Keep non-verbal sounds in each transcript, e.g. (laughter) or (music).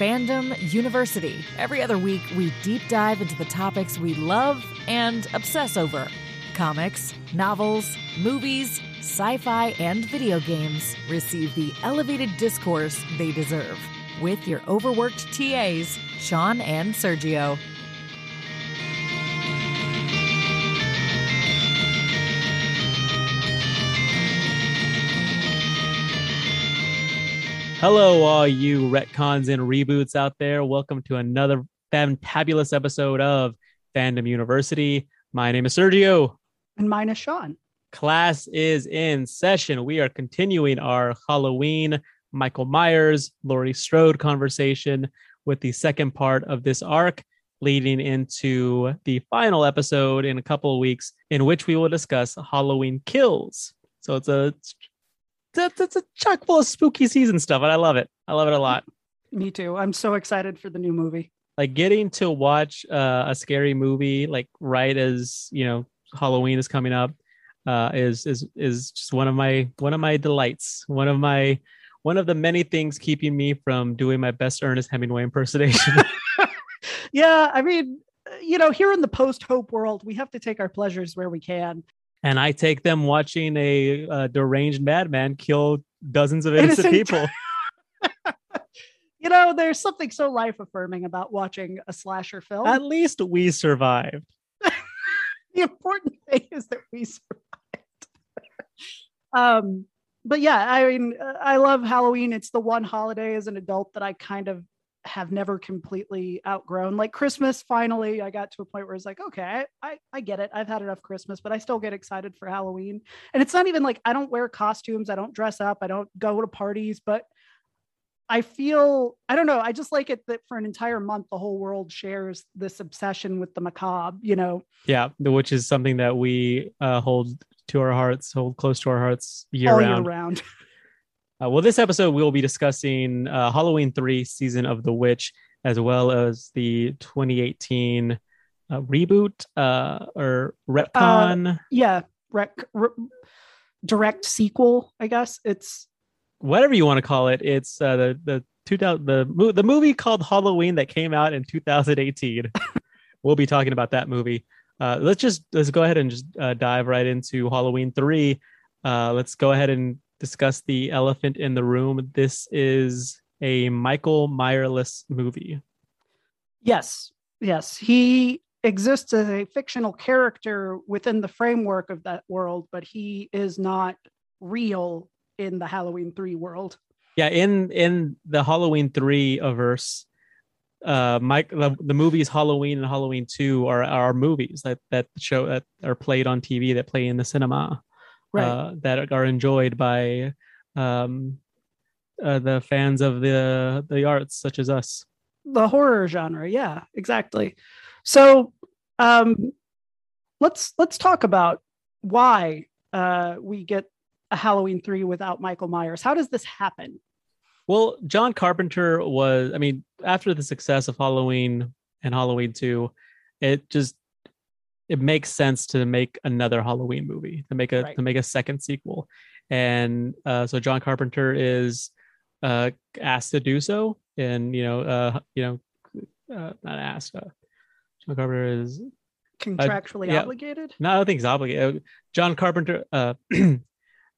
Fandom University. Every other week, we deep dive into the topics we love and obsess over comics, novels, movies, sci fi, and video games receive the elevated discourse they deserve. With your overworked TAs, Sean and Sergio. Hello, all you retcons and reboots out there. Welcome to another fantabulous episode of Fandom University. My name is Sergio. And mine is Sean. Class is in session. We are continuing our Halloween Michael Myers, Laurie Strode conversation with the second part of this arc, leading into the final episode in a couple of weeks, in which we will discuss Halloween Kills. So it's a that's, it's a chock full of spooky season stuff, and I love it. I love it a lot. Me too. I'm so excited for the new movie. Like getting to watch uh, a scary movie, like right as you know Halloween is coming up, uh, is is is just one of my one of my delights. One of my one of the many things keeping me from doing my best Ernest Hemingway impersonation. (laughs) (laughs) yeah, I mean, you know, here in the post hope world, we have to take our pleasures where we can and I take them watching a, a deranged madman kill dozens of innocent, innocent. people. (laughs) you know, there's something so life affirming about watching a slasher film. At least we survived. (laughs) the important thing is that we survived. um, but yeah, I mean, I love Halloween. It's the one holiday as an adult that I kind of have never completely outgrown. Like Christmas, finally, I got to a point where it's like, okay, I, I get it. I've had enough Christmas, but I still get excited for Halloween. And it's not even like I don't wear costumes, I don't dress up, I don't go to parties, but I feel, I don't know, I just like it that for an entire month, the whole world shares this obsession with the macabre, you know? Yeah, which is something that we uh, hold to our hearts, hold close to our hearts year All round. Year (laughs) round. Uh, well, this episode we will be discussing uh, Halloween 3 Season of the Witch, as well as the 2018 uh, reboot uh, or retcon. Uh, yeah, rec- re- direct sequel, I guess. It's whatever you want to call it. It's uh, the, the 2000, the, the movie called Halloween that came out in 2018. (laughs) we'll be talking about that movie. Uh, let's just let's go ahead and just dive right into Halloween 3. let's go ahead and discuss the elephant in the room. This is a Michael Meyerless movie. Yes, yes. He exists as a fictional character within the framework of that world, but he is not real in the Halloween 3 world. Yeah, in in the Halloween 3 averse, uh Mike the, the movies Halloween and Halloween 2 are are movies that that show that are played on TV that play in the cinema right. uh, that are enjoyed by um, uh, the fans of the the arts, such as us. The horror genre, yeah, exactly. So um, let's let's talk about why uh, we get a Halloween three without Michael Myers. How does this happen? Well, John Carpenter was, I mean, after the success of Halloween and Halloween 2, it just it makes sense to make another Halloween movie to make a right. to make a second sequel, and uh, so John Carpenter is uh, asked to do so, and you know, uh, you know, uh, not asked. Uh, John Carpenter is contractually yeah, obligated. No, I don't think he's obligated. Uh, John Carpenter. Uh, (clears throat)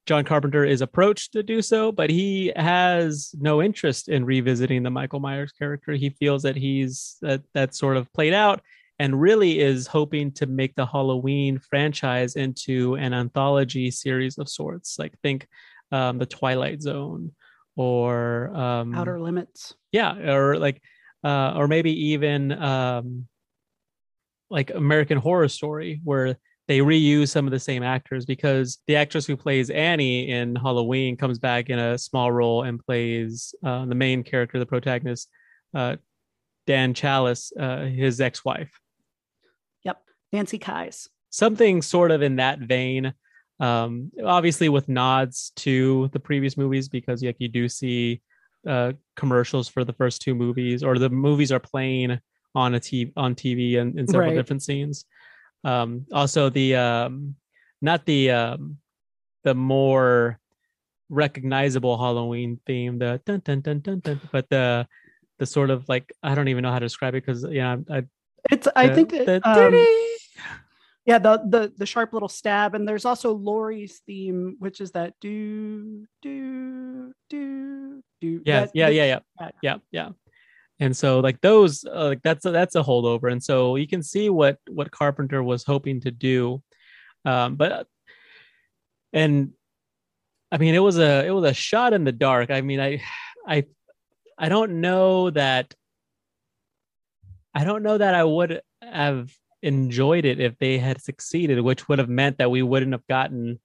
John Carpenter is approached to do so, but he has no interest in revisiting the Michael Myers character. He feels that he's that that sort of played out, and really is hoping to make the Halloween franchise into an anthology series of sorts. Like think um, the Twilight Zone or um, Outer Limits. Yeah, or like uh, or maybe even um, like American Horror Story, where they reuse some of the same actors because the actress who plays Annie in Halloween comes back in a small role and plays uh, the main character, the protagonist, uh, Dan Challis, uh, his ex-wife. Nancy Kyes. Something sort of in that vein. Um, obviously with nods to the previous movies because like you do see uh, commercials for the first two movies or the movies are playing on a TV on TV and in several right. different scenes. Um, also the um, not the um, the more recognizable Halloween theme, the dun dun dun dun dun, but the the sort of like I don't even know how to describe it because yeah, I It's I think that, the um. Yeah the the the sharp little stab and there's also Laurie's theme which is that do do do do yeah that- yeah that- yeah. Yeah. Yeah yeah. And so like those uh, like that's a, that's a holdover and so you can see what what carpenter was hoping to do um but and i mean it was a it was a shot in the dark. I mean i i i don't know that i don't know that i would have enjoyed it if they had succeeded which would have meant that we wouldn't have gotten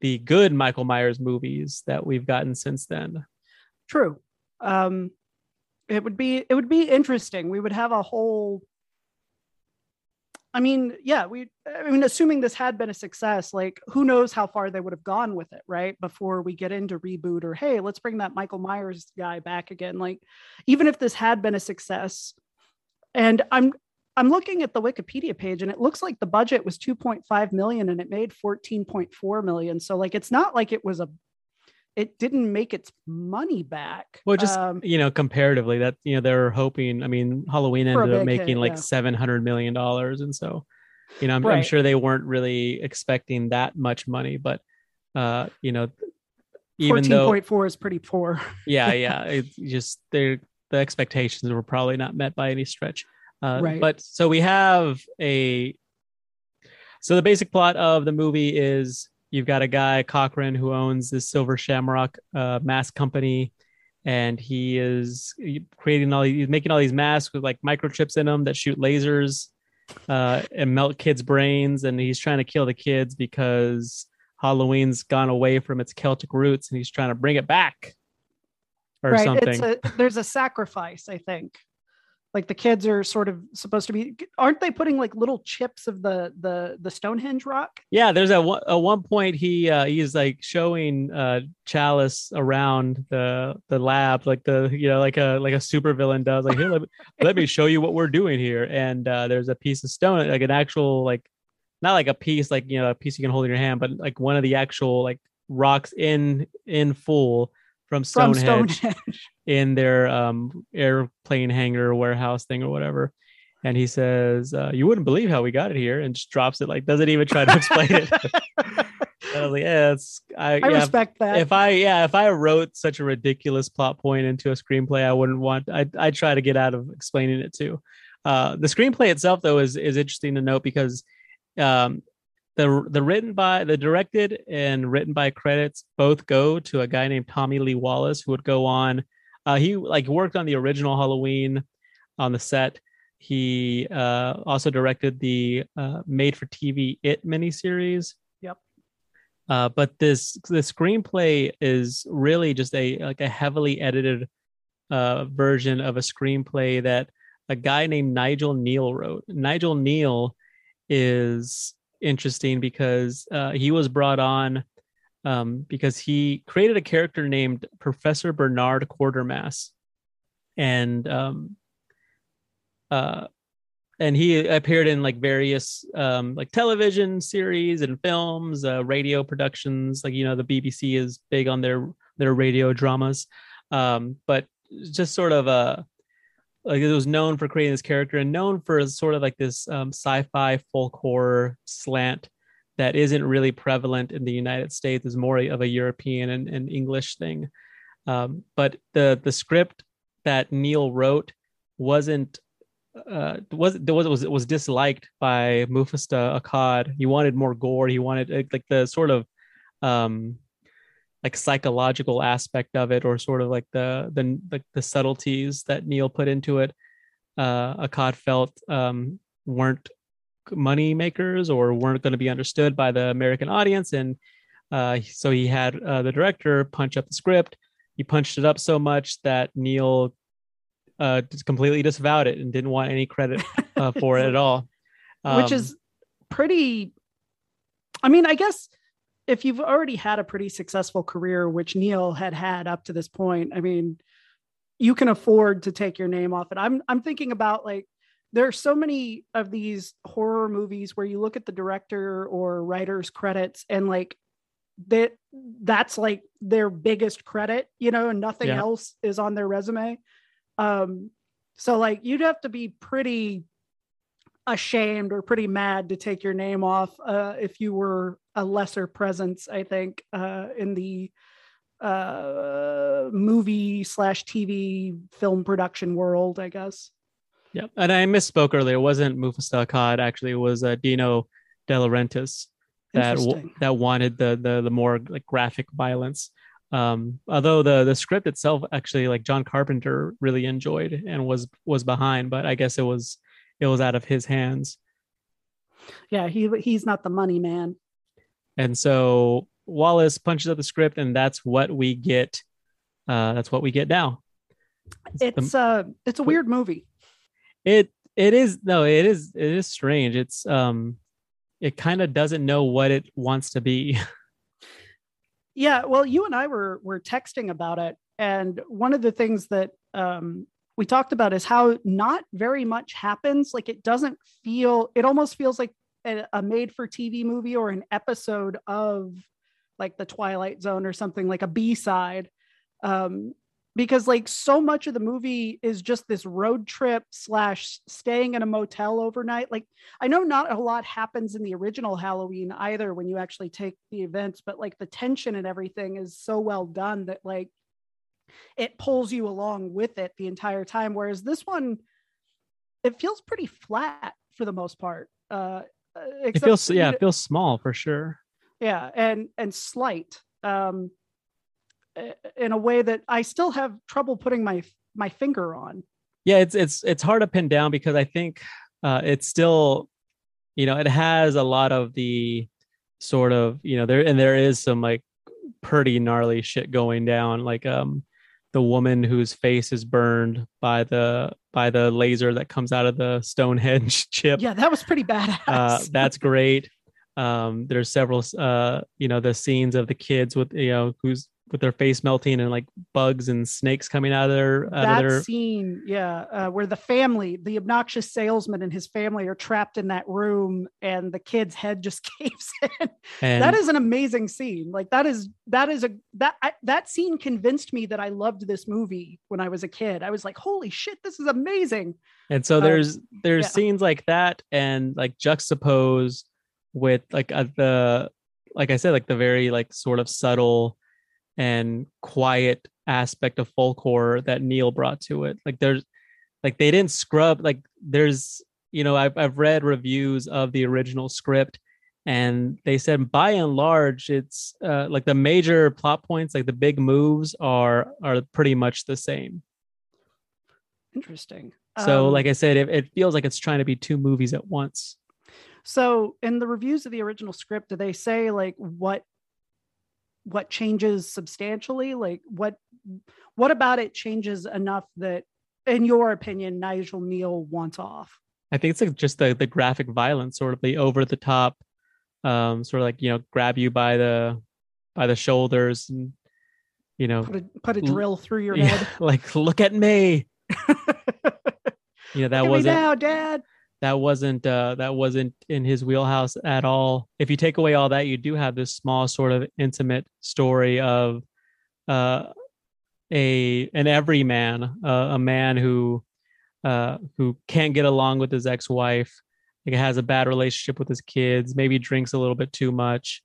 the good michael myers movies that we've gotten since then. True. Um it would be it would be interesting. We would have a whole i mean yeah we i mean assuming this had been a success like who knows how far they would have gone with it right? Before we get into reboot or hey let's bring that michael myers guy back again. Like even if this had been a success and i'm i'm looking at the wikipedia page and it looks like the budget was 2.5 million and it made 14.4 million so like it's not like it was a it didn't make its money back Well, just Um, you know, comparatively, that you know they're hoping. I mean, Halloween ended up making hit, like yeah. seven hundred million dollars, and so you know, I'm, I'm sure they weren't really expecting that much money. But uh, you know, even though 14.4 is pretty poor yeah, (laughs) yeah, it's just their the expectations were probably not met by any stretch. Uh, Right. But so we have a. So the basic plot of the movie is you've got a guy Cochran who owns this Silver Shamrock uh, mask company, and he is creating all he's making all these masks with like microchips in them that shoot lasers uh, and melt kids' brains, and he's trying to kill the kids because Halloween's gone away from its Celtic roots, and he's trying to bring it back or right something. it's a there's a sacrifice i think like the kids are sort of supposed to be aren't they putting like little chips of the the the stonehenge rock Yeah, there's a one- at one point he uh, he's like showing uh, Challis around the the lab, like the you know like a like a super villain does. Like here, let me, (laughs) let me show you what we're doing here. And uh, there's a piece of stone, like an actual like not like a piece like you know a piece you can hold in your hand, but like one of the actual like rocks in in full from from Stonehenge stonehenge (laughs) in their um airplane hangar warehouse thing or whatever. And he says, uh, "You wouldn't believe how we got it here," and just drops it. Like doesn't even try to explain it. (laughs) (laughs) I was like, "Yeah, it's I, i yeah, respect that if I yeah if I wrote such a ridiculous plot point into a screenplay, I wouldn't want. I I try to get out of explaining it too. Uh, the screenplay itself though is is interesting to note because um, the the written by the directed and written by credits both go to a guy named Tommy Lee Wallace who would go on. Uh, he like worked on the original Halloween on the set. He uh, also directed the uh, made for TV It miniseries. Yep. Uh, but this the screenplay is really just a like a heavily edited uh, version of a screenplay that a guy named Nigel Kneale wrote. Nigel Kneale is interesting because uh, he was brought on um, because he created a character named Professor Bernard Quatermass, and um, uh, and he appeared in like various um, like television series and films, uh, radio productions. Like you know, the BBC is big on their their radio dramas, um, but just sort of a like it was known for creating this character and known for sort of like this um, sci-fi folk horror slant that isn't really prevalent in the United States. is more of a European and, and English thing. Um, but the the script that Kneale wrote wasn't uh was was was disliked by Moustapha Akkad. He wanted more gore. He wanted like the sort of um like psychological aspect of it or sort of like the the the, the subtleties that Kneale put into it. Uh Akkad felt um weren't money makers or weren't going to be understood by the American audience and uh so he had uh, the director punch up the script. He punched it up so much that Kneale uh, completely disavowed it and didn't want any credit uh, for it at (laughs) all. which Um, is pretty i mean i guess if you've already had a pretty successful career which Kneale had had up to this point i mean you can afford to take your name off it i'm i'm thinking about like there are so many of these horror movies where you look at the director or writer's credits and like that that's like their biggest credit you know and nothing Yeah. else is on their resume um So like you'd have to be pretty ashamed or pretty mad to take your name off uh, if you were a lesser presence, I think, uh, in the uh, movie slash TV film production world, I guess. Yeah, and I misspoke earlier. It wasn't Mufasa Akkad. Actually, it was uh, Dino De Laurentiis that w- that wanted the the the more like graphic violence. Um, although the the script itself actually like John Carpenter really enjoyed and was was behind, but I guess it was it was out of his hands. Yeah, he he's not the money man. And so Wallace punches up the script, and that's what we get. Uh, that's what we get now. It's, it's the, uh, it's a weird movie. It it is no, it is it is strange. It's um, it kind of doesn't know what it wants to be. (laughs) yeah, well, you and I were were texting about it, and one of the things that um we talked about is how not very much happens. Like it doesn't feel. It almost feels like a, a made for TV movie or an episode of like the Twilight Zone or something like a B side. Um, because like so much of the movie is just this road trip slash staying in a motel overnight like i know not a lot happens in the original halloween either when you actually take the events but like the tension and everything is so well done that like it pulls you along with it the entire time whereas this one it feels pretty flat for the most part uh it feels yeah it feels small for sure. Yeah and and slight um in a way that i still have trouble putting my my finger on. Yeah it's it's it's hard to pin down because i think uh it's still you know it has a lot of the sort of you know there and there is some like pretty gnarly shit going down like um the woman whose face is burned by the by the laser that comes out of the Stonehenge (laughs) chip. Yeah, that was pretty badass. uh, that's great. Um, there's several, uh, you know, the scenes of the kids with you know who's with their face melting and like bugs and snakes coming out of their out that of their... scene yeah uh, where the family the obnoxious salesman and his family are trapped in that room and the kid's head just (laughs) caves in. And... that is an amazing scene. Like that is that is a that I, that scene convinced me that i loved this movie when i was a kid. I was like holy shit this is amazing. And so there's um, there's yeah. scenes like that and like juxtaposed with like uh, the like i said like the very like sort of subtle and quiet aspect of folk horror that Kneale brought to it. Like there's like they didn't scrub like there's you know I've I've read reviews of the original script and they said by and large it's uh, like the major plot points like the big moves are are pretty much the same. Interesting. So um, like I said it, it feels like it's trying to be two movies at once. So in the reviews of the original script do they say like what what changes substantially like what what about it changes enough that in your opinion Nigel Kneale wants off? I think it's like just the the graphic violence sort of the over the top um sort of like you know grab you by the by the shoulders and you know put a, put a drill through your (laughs) yeah, head. like look at me. (laughs) You know that wasn't now dad that wasn't uh, that wasn't in his wheelhouse at all. If you take away all that, you do have this small sort of intimate story of uh, a an everyman, uh, a man who uh, who can't get along with his ex-wife, like has a bad relationship with his kids, maybe drinks a little bit too much,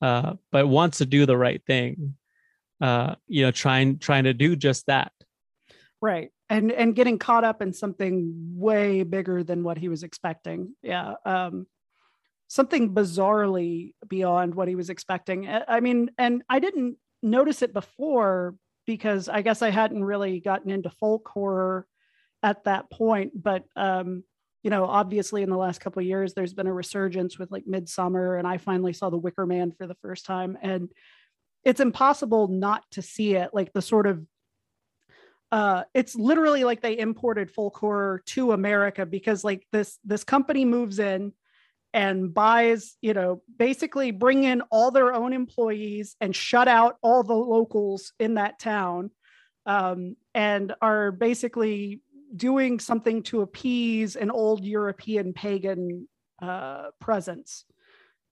uh, but wants to do the right thing. Uh, you know, trying trying to do just that. Right and and getting caught up in something way bigger than what he was expecting. Yeah um something bizarrely beyond what he was expecting. I mean and i didn't notice it before because i guess i hadn't really gotten into folk horror at that point but um you know obviously in the last couple of years there's been a resurgence with like Midsommar and i finally saw the wicker man for the first time and it's impossible not to see it like the sort of uh it's literally like they imported folk horror to america because like this this company moves in and buys you know basically bring in all their own employees and shut out all the locals in that town um, and are basically doing something to appease an old european pagan uh, presence.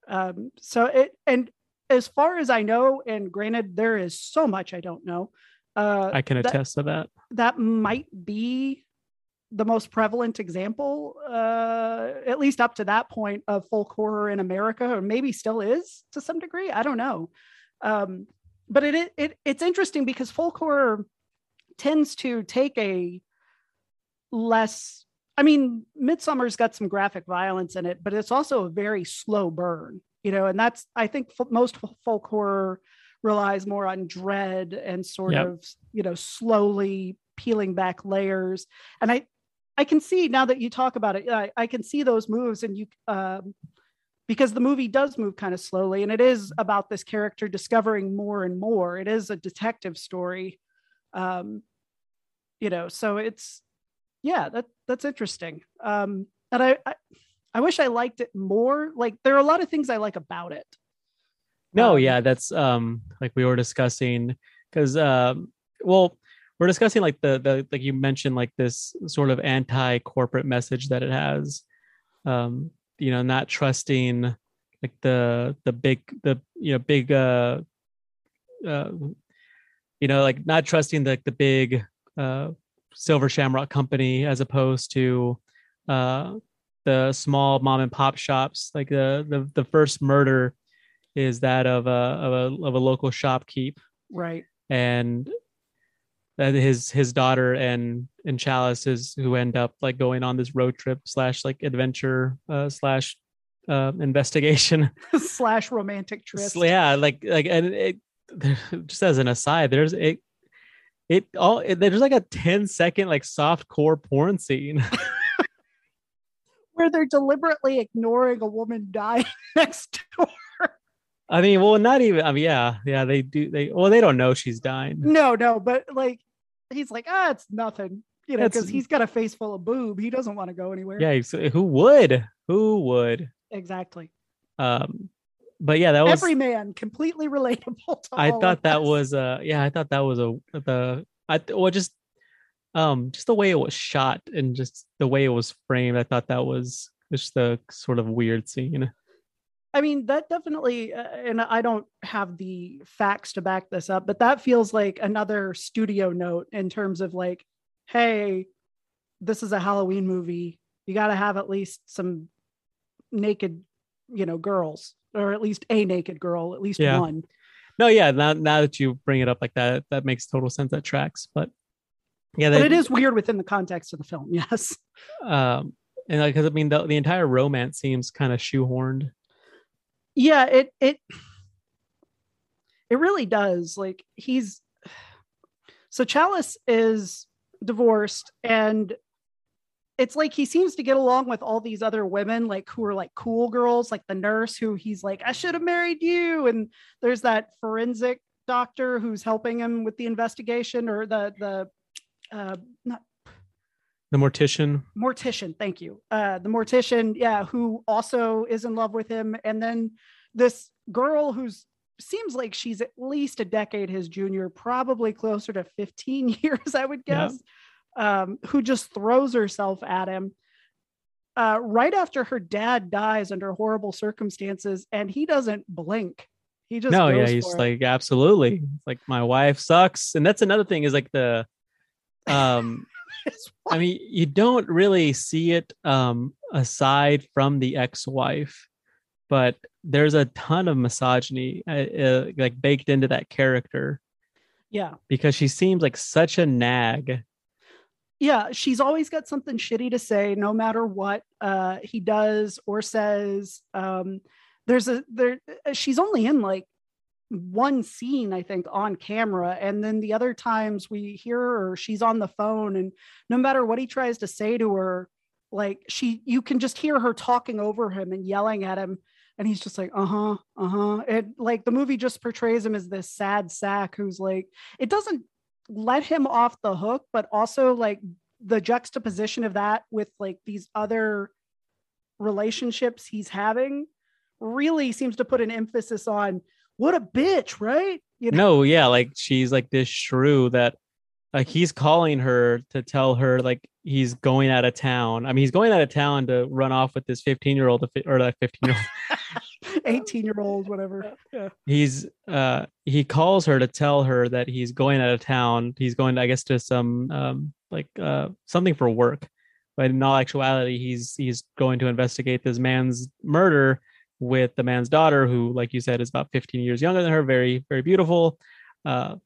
Um, so it and as far as i know and granted there is so much i don't know uh, I can attest that, to that. That might be the most prevalent example, uh, at least up to that point, of folk horror in America, or maybe still is to some degree. I don't know. Um, but it, it it's interesting because folk horror tends to take a less I mean, Midsommar's got some graphic violence in it, but it's also a very slow burn, you know, and that's, I think f- most folk horror relies more on dread and sort yep. of, you know, slowly peeling back layers. And I, I can see now that you talk about it, I, I can see those moves and you, um, because the movie does move kind of slowly and it is about this character discovering more and more. It is a detective story. Um, you know, so it's, yeah, that that's interesting. Um, and I, I, I wish I liked it more. Like there are a lot of things I like about it. No, um, yeah, that's um like we were discussing because um well we're discussing like the the like you mentioned like this sort of anti corporate message that it has. Um, you know, not trusting like the the big the you know big uh uh you know like not trusting the the big uh Silver Shamrock Company as opposed to uh, the small mom and pop shops. Like the the, the first murder is that of a of a of a local shopkeep, right? And that his his daughter and and Challis is who end up like going on this road trip slash like adventure uh, slash uh, investigation (laughs) slash romantic trip. Yeah, like like and it just as an aside, there's it it all it, there's like a 10 second like soft core porn scene (laughs) where they're deliberately ignoring a woman dying (laughs) next door. I mean, well, not even. I mean, yeah, yeah, they do. They well, they don't know she's dying. No, no, but like, he's like, ah, it's nothing, you know, because he's got a face full of boob. He doesn't want to go anywhere. Yeah, who would? Who would? Exactly. Um, but yeah, that was every man completely relatable. I thought that us. was uh yeah, I thought that was a the I well just um just the way it was shot and just the way it was framed. I thought that was just the sort of weird scene. I mean, that definitely, uh, and I don't have the facts to back this up, but that feels like another studio note in terms of like, hey, this is a Halloween movie. You got to have at least some naked, you know, girls or at least a naked girl, at least yeah. one. No, yeah. Now, now that you bring it up like that, that makes total sense. That tracks. But yeah, they, but it is weird within the context of the film. (laughs) Yes. Um, and because I mean, the, the entire romance seems kind of shoehorned. Yeah, it it it really does. Like he's so Challis is divorced and it's like he seems to get along with all these other women like who are like cool girls like the nurse who he's like i should have married you and there's that forensic doctor who's helping him with the investigation or the the uh not the mortician? Mortician thank you. Uh the mortician yeah who also is in love with him. And then this girl who's seems like she's at least a decade his junior probably closer to 15 (laughs) years i would guess yeah um, who just throws herself at him uh, right after her dad dies under horrible circumstances, and he doesn't blink. He just no, yeah, he's like absolutely. Like my wife sucks, and that's another thing is like the, um, (laughs) I mean, you don't really see it um aside from the ex-wife, but there's a ton of misogyny uh, uh, like baked into that character. Yeah, because she seems like such a nag. Yeah she's always got something shitty to say no matter what uh, he does or says. Um, there's a there uh, she's only in like one scene i think on camera and then the other times we hear her she's on the phone and no matter what he tries to say to her like she you can just hear her talking over him and yelling at him and he's just like uh-huh uh-huh and like the movie just portrays him as this sad sack who's like it doesn't let him off the hook, but also like the juxtaposition of that with like these other relationships he's having really seems to put an emphasis on what a bitch, right? You know? No, yeah, like she's like this shrew that like he's calling her to tell her like he's going out of town. I mean, he's going out of town to run off with this 15 year old or like 15 year old (laughs) (laughs) 18 year old, whatever. Yeah. He's uh he calls her to tell her that he's going out of town. He's going, I guess, to some um like uh something for work. but in all actuality, he's he's going to investigate this man's murder with the man's daughter, who, like you said, is about 15 years younger than her, very very beautiful. Uh,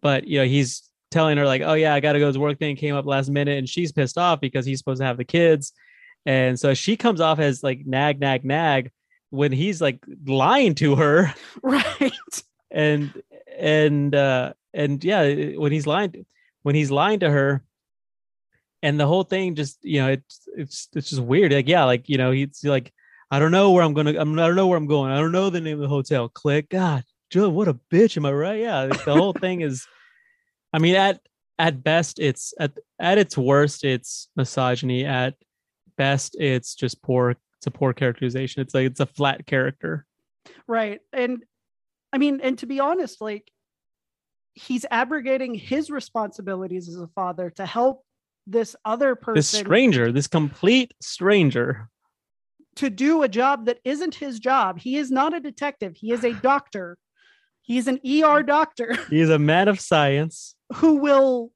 but you know, he's telling her like, "Oh yeah, I got to go to work." Thing came up last minute, and she's pissed off because he's supposed to have the kids, and so she comes off as like nag, nag, nag when he's like lying to her, (laughs) right? And and uh and yeah, when he's lying, when he's lying to her, and the whole thing just you know it's it's it's just weird. Like yeah, like you know he's like I don't know where I'm gonna I'm I don't know where I'm going. I don't know the name of the hotel. Click. God, Joe, what a bitch. Am I right? Yeah, the whole thing is. I mean, at at best, it's at at its worst, it's misogyny. At best, it's just poor. It's a poor characterization. It's like it's a flat character. Right, and I mean, and to be honest, like he's abrogating his responsibilities as a father to help this other person, this stranger, this complete stranger, to do a job that isn't his job. He is not a detective. He is a (sighs) doctor. He's an ER doctor. (laughs) He's a man of science who will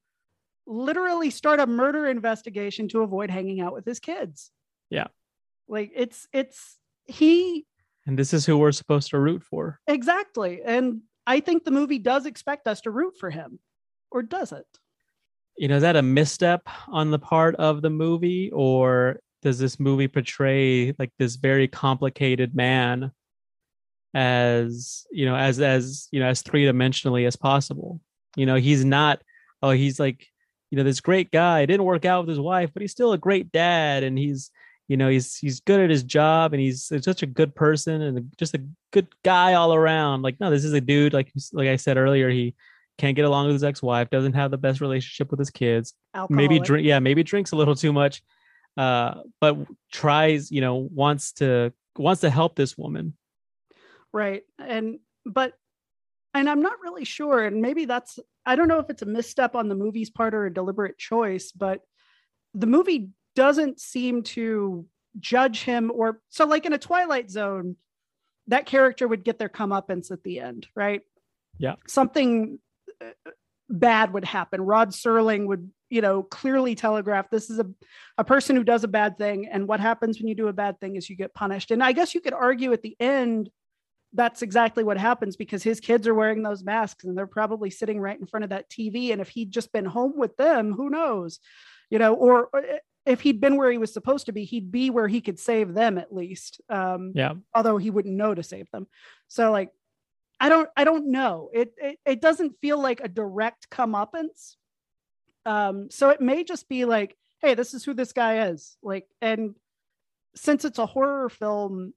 literally start a murder investigation to avoid hanging out with his kids. Yeah. Like it's it's he and this is who we're supposed to root for. Exactly. And I think the movie does expect us to root for him. Or does it? You know, is that a misstep on the part of the movie or does this movie portray like this very complicated man as you know as as you know as three-dimensionally as possible? You know he's not oh he's like you know this great guy didn't work out with his wife but he's still a great dad and he's you know he's he's good at his job and he's such a good person and just a good guy all around. Like no this is a dude like like i said earlier he can't get along with his ex-wife doesn't have the best relationship with his kids. Alcoholic. maybe drink yeah maybe drinks a little too much uh but tries you know wants to wants to help this woman. Right and but and i'm not really sure and maybe that's i don't know if it's a misstep on the movie's part or a deliberate choice but the movie doesn't seem to judge him or so like in a twilight zone that character would get their comeuppance at the end right? Yeah. Something uh, bad would happen. Rod serling would you know clearly telegraph this is a, a person who does a bad thing and what happens when you do a bad thing is you get punished and i guess you could argue at the end that's exactly what happens because his kids are wearing those masks and they're probably sitting right in front of that tv and if he'd just been home with them who knows you know or, or if he'd been where he was supposed to be, he'd be where he could save them at least. Um, yeah. Although he wouldn't know to save them. So like, I don't, I don't know. It, it, it doesn't feel like a direct comeuppance. Um, so it may just be like, hey, this is who this guy is. Like, and since it's a horror film,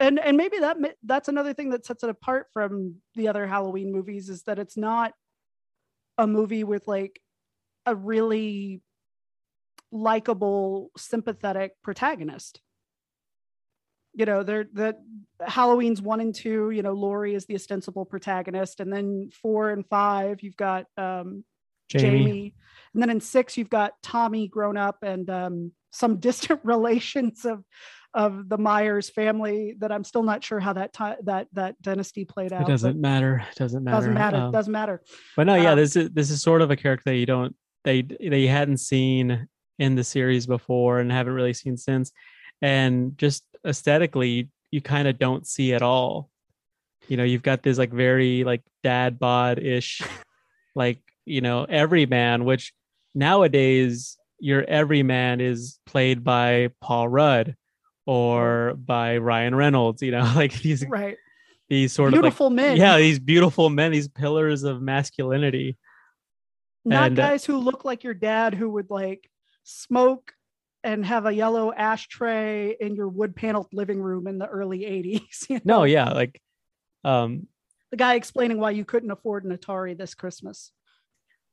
and and maybe that that's another thing that sets it apart from the other Halloween movies is that it's not a movie with like a really likable, sympathetic protagonist. You know, they're the Halloween's one and two, you know, Laurie is the ostensible protagonist. And then four and five, you've got um, Jamie. Jamie. And then in six, you've got Tommy grown up and um, some (laughs) distant relations of of the Myers family that I'm still not sure how that t- that that dynasty played out. It doesn't matter. It doesn't matter. Doesn't matter. Um, doesn't matter. But no, yeah, um, this is this is sort of a character that you don't they they hadn't seen in the series before and haven't really seen since. And just aesthetically, you kind of don't see at all. You know, you've got this like very like dad bod ish, (laughs) like, you know, everyman, which nowadays your everyman is played by Paul Rudd or by Ryan Reynolds, you know, (laughs) like these right these sort beautiful of beautiful men. Yeah, these beautiful men, these pillars of masculinity. Not and, uh, guys who look like your dad who would like smoke and have a yellow ashtray in your wood paneled living room in the early 80s. (laughs) You know? No, yeah, like um the guy explaining why you couldn't afford an Atari this Christmas.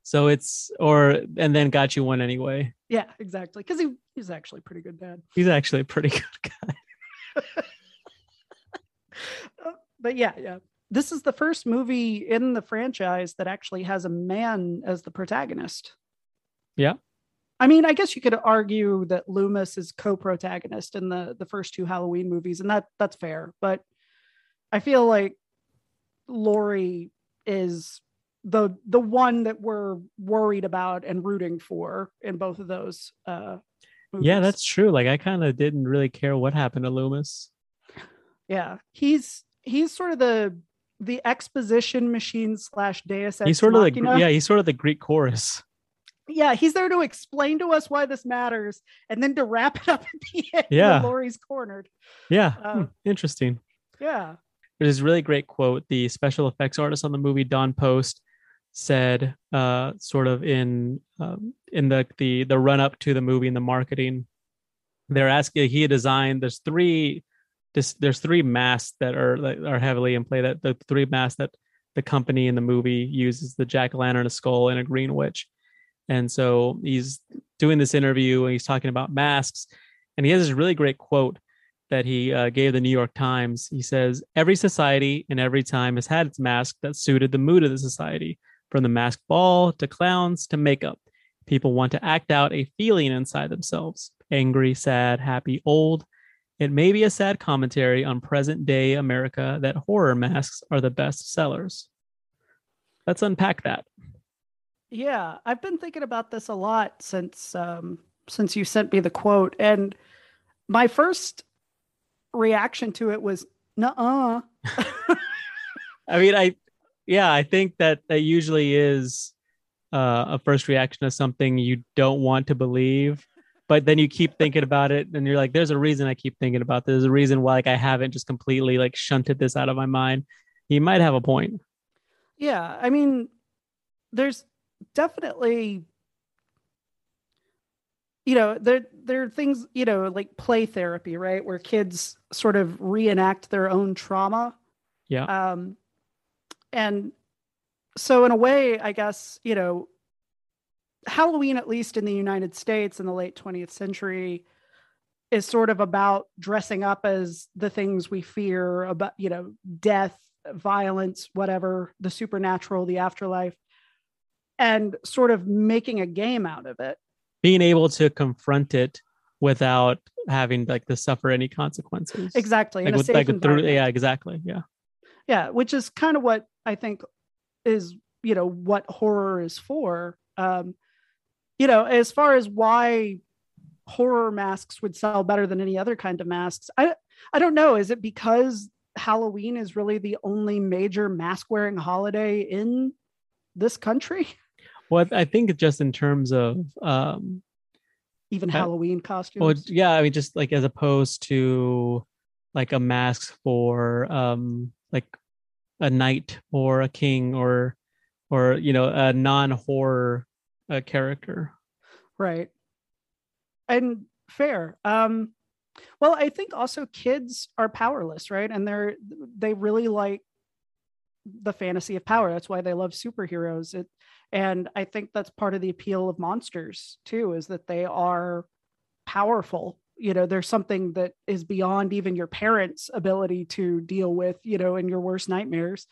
So it's or and then got you one anyway. Yeah, exactly. Because he he's actually pretty good dad. He's actually a pretty (laughs) good guy. Uh, but yeah, yeah. This is the first movie in the franchise that actually has a man as the protagonist. Yeah. I mean, I guess you could argue that Loomis is co-protagonist in the the first two Halloween movies, and that that's fair. But I feel like Laurie is the the one that we're worried about and rooting for in both of those uh Yeah, that's true. Like I kind of didn't really care what happened to Loomis. yeah he's he's sort of the the exposition machine slash deus ex he's sort of the machina. yeah, he's sort of the Greek chorus. yeah he's there to explain to us why this matters and then to wrap it up at the end Yeah. when Laurie's cornered Yeah, Uh, hmm, interesting. yeah There's this really great quote. The special effects artist on the movie, Don Post, said, uh, sort of in um, in the the the run up to the movie and the marketing, they're asking. He designed. There's three. This, there's three masks that are that are heavily in play. That the three masks that the company in the movie uses: the jack o' lantern, a skull, and a green witch. And so he's doing this interview and he's talking about masks, and he has this really great quote that he uh, gave the New York Times. He says, Every society and every time has had its mask that suited the mood of the society, from the masked ball to clowns to makeup. People want to act out a feeling inside themselves angry, sad, happy, old. It may be a sad commentary on present day America that horror masks are the best sellers. Let's unpack that. Yeah, I've been thinking about this a lot since um since you sent me the quote and my first reaction to it was nuh-uh. (laughs) I mean, I, yeah, I think that that usually is uh, a first reaction to something you don't want to believe, but then you keep thinking about it, and you're like, "There's a reason I keep thinking about this. There's a reason why like I haven't just completely like shunted this out of my mind." He might have a point. Yeah, I mean there's definitely you know, there there are things, you know, like play therapy, right? Where kids sort of reenact their own trauma. Yeah. Um and so in a way, I guess, you know, Halloween, at least in the United States in the late 20th century, is sort of about dressing up as the things we fear about, you know, death, violence, whatever, the supernatural, the afterlife, and sort of making a game out of it. Being able to confront it without having like to suffer any consequences. Exactly. Like with, like through, yeah, exactly. Yeah. Yeah which is kind of what i think is you know what horror is for. Um you know as far as why horror masks would sell better than any other kind of masks i i don't know. Is it because halloween is really the only major mask wearing holiday in this country? (laughs) Well, I think just in terms of um, even halloween costumes? Well, yeah, I mean, just like as opposed to like a mask for um like a knight or a king or or you know a non-horror uh, character. right. And fair. Um well i think also kids are powerless right? And they're they really like the fantasy of power. That's why they love superheroes. It and i think that's part of the appeal of monsters too is that they are powerful you know there's something that is beyond even your parents ability to deal with you know in your worst nightmares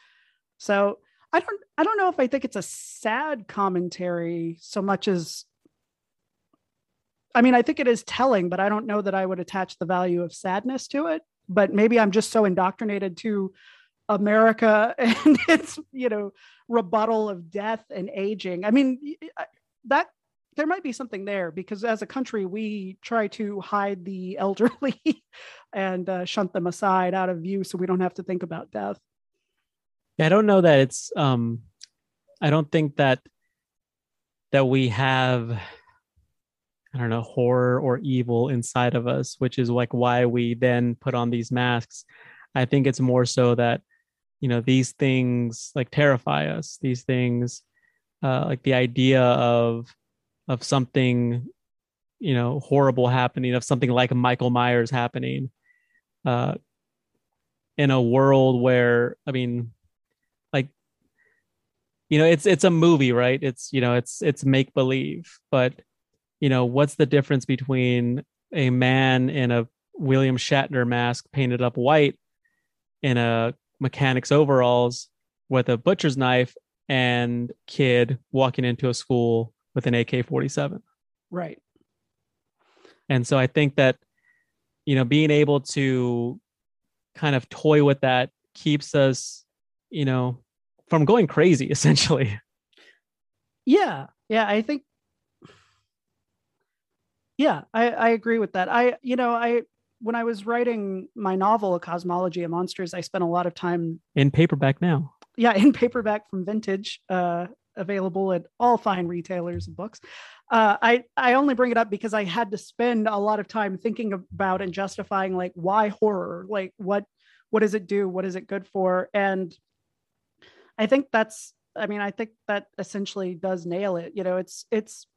so i don't i don't know if i think it's a sad commentary so much as I mean, I think it is telling, but I don't know that I would attach the value of sadness to it. But maybe I'm just so indoctrinated to America (laughs) and its, you know, rebuttal of death and aging. I mean, that there might be something there because as a country, we try to hide the elderly (laughs) and uh, shunt them aside out of view so we don't have to think about death. Yeah, I don't know that it's um I don't think that that we have I don't know horror or evil inside of us, which is like why we then put on these masks. I think it's more so that you know these things like terrify us. These things uh like the idea of of something you know horrible happening of something like Michael Myers happening uh in a world where I mean like you know it's it's a movie right? It's you know it's it's make believe but you know what's the difference between a man in a William Shatner mask painted up white in a mechanic's overalls with a butcher's knife and kid walking into a school with an AK-47 Right. and so I think that, you know, being able to kind of toy with that keeps us, you know, from going crazy (laughs) essentially. Yeah, yeah, I think. Yeah, I, I agree with that. I, you know, I when I was writing my novel, A Cosmology of Monsters, I spent a lot of time in paperback now. Yeah, in paperback from Vintage, uh, available at all fine retailers of books. Uh, I I only bring it up because I had to spend a lot of time thinking about and justifying like why horror, like what what does it do, what is it good for, and I think that's I mean I think that essentially does nail it. You know, it's it's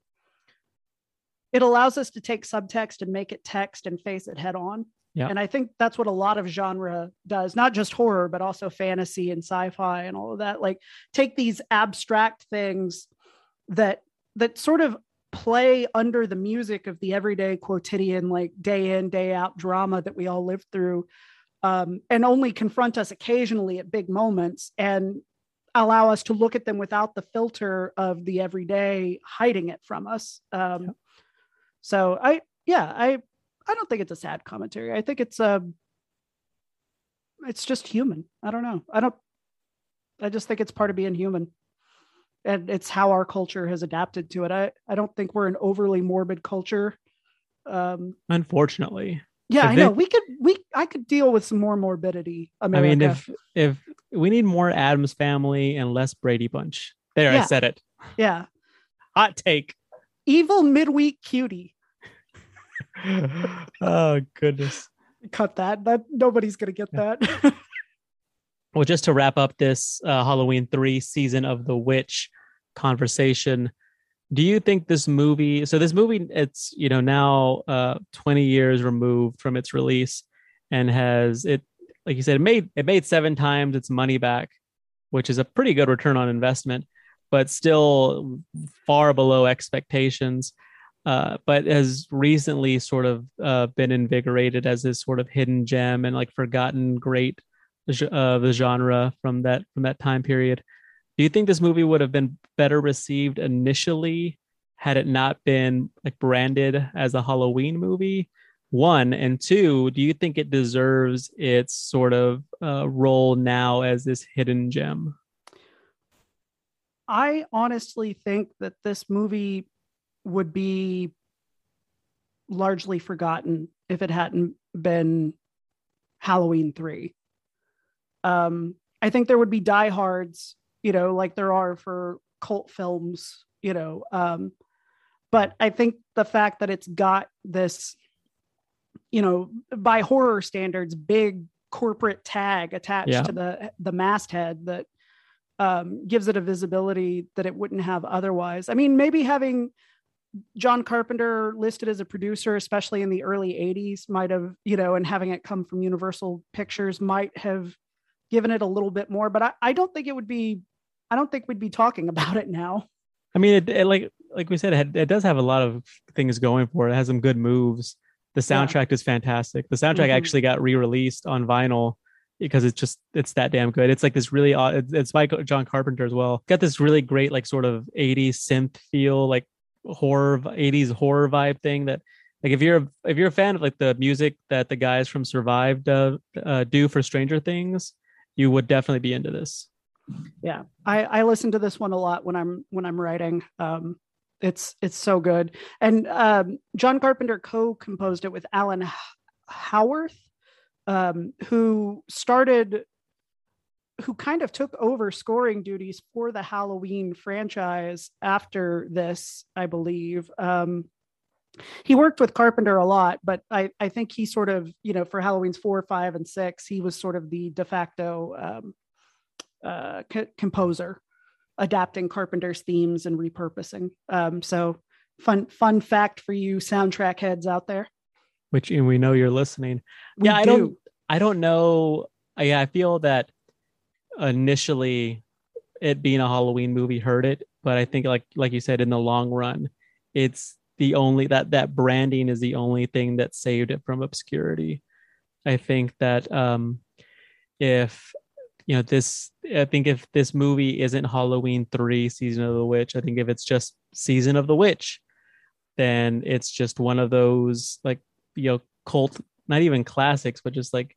it allows us to take subtext and make it text and face it head on. Yeah. And I think that's what a lot of genre does, not just horror, but also fantasy and sci-fi and all of that. Like take these abstract things that that sort of play under the music of the everyday quotidian, like day in, day out drama that we all live through, um, and only confront us occasionally at big moments and allow us to look at them without the filter of the everyday hiding it from us. Um, yeah. So I, yeah, I I don't think it's a sad commentary. I think it's a um, it's just human. I don't know. I don't I just think it's part of being human. And it's how our culture has adapted to it. I, I don't think we're an overly morbid culture. Um unfortunately. Yeah, I know. we could we I could deal with some more morbidity. America. I mean, if if we need more Addams family and less Brady Bunch. There, yeah. I said it. Yeah. Hot take. Evil midweek cutie. (laughs) oh goodness. Cut that. That nobody's gonna get that. (laughs) well, just to wrap up this uh, Halloween three season of the witch conversation, do you think this movie? So this movie, it's you know now uh, twenty years removed from its release, and has it like you said it made it made seven times its money back, which is a pretty good return on investment, but still far below expectations uh, but has recently sort of uh, been invigorated as this sort of hidden gem and like forgotten great uh, the genre from that from that time period. Do you think this movie would have been better received initially had it not been like branded as a Halloween movie? One and two, do you think it deserves its sort of uh, role now as this hidden gem? I honestly think that this movie would be largely forgotten if it hadn't been Halloween 3. Um, I think there would be diehards, you know, like there are for cult films, you know. Um, but I think the fact that it's got this, you know, by horror standards, big corporate tag attached yeah. to the the masthead that um, gives it a visibility that it wouldn't have otherwise. I mean, maybe having John Carpenter listed as a producer, especially in the early 80s, might have, you know, and having it come from Universal Pictures might have given it a little bit more. But I, I don't think it would be, I don't think we'd be talking (laughs) about it now. I mean, it, it like like we said, it, it, does have a lot of things going for it. It has some good moves. The soundtrack yeah. is fantastic. The soundtrack mm-hmm. actually got re-released on vinyl because it's just it's that damn good. It's like this really odd. It's by John Carpenter as well. Got this really great like sort of 80s synth feel, like horror 80s horror vibe thing that like if you're if you're a fan of like the music that the guys from survived uh, uh, do for stranger things you would definitely be into this. Yeah. I i listen to this one a lot when i'm when i'm writing. Um it's it's so good. And um john carpenter co-composed it with alan howarth um who started who kind of took over scoring duties for the Halloween franchise after this, I believe. Um, he worked with Carpenter a lot, but I, I think he sort of, you know, for Halloween's four, five, and six, he was sort of the de facto um, uh, co- composer, adapting Carpenter's themes and repurposing. Um, so, fun fun fact for you soundtrack heads out there. Which and we know you're listening. We yeah, do. I don't. I don't know. Yeah, I feel that initially it being a Halloween movie hurt it, but I think like like you said in the long run, it's the only that that branding is the only thing that saved it from obscurity. I think that um if you know this I think if this movie isn't Halloween 3 season of the witch, I think if it's just season of the witch, then it's just one of those like you know cult not even classics but just like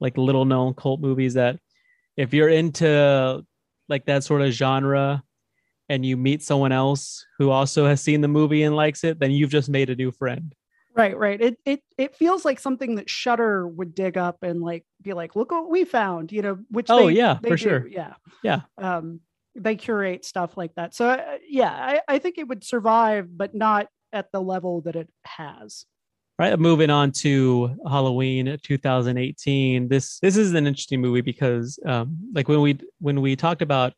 like little known cult movies that if you're into like that sort of genre and you meet someone else who also has seen the movie and likes it, then you've just made a new friend. Right, right. It it it feels like something that Shutter would dig up and like be like, look what we found, you know, which Oh they- yeah, they for do, sure. Yeah. Yeah. Um they curate stuff like that. So uh, yeah, I, I think it would survive, but not at the level that it has. Right, moving on to Halloween 2018. This this is an interesting movie because, um, like when we when we talked about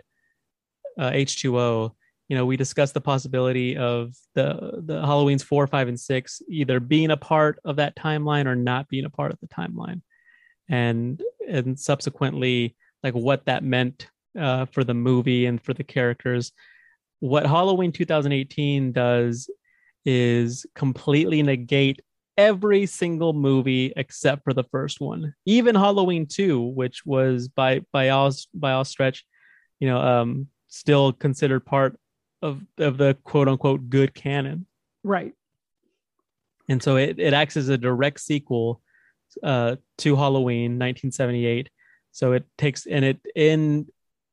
uh, H2O, you know, we discussed the possibility of the the Halloween's four, five, and six either being a part of that timeline or not being a part of the timeline, and and subsequently, like what that meant uh, for the movie and for the characters. What Halloween 2018 does is completely negate every single movie except for the first one even halloween 2 which was by by all by all stretch you know um still considered part of of the quote unquote good canon Right. and so it, it acts as a direct sequel uh to halloween 1978 so it takes and it in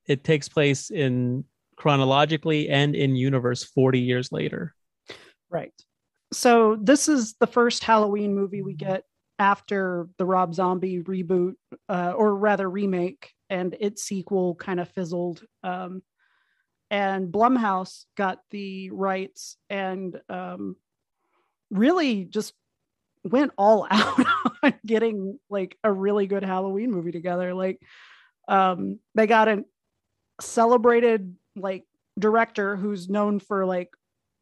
it takes place in chronologically and in universe 40 years later Right. So this is the first Halloween movie we get after the Rob Zombie reboot, uh, or rather remake, and its sequel kind of fizzled. Um, and Blumhouse got the rights and um, really just went all (laughs) out on getting like a really good Halloween movie together. Like um, they got a celebrated like director who's known for like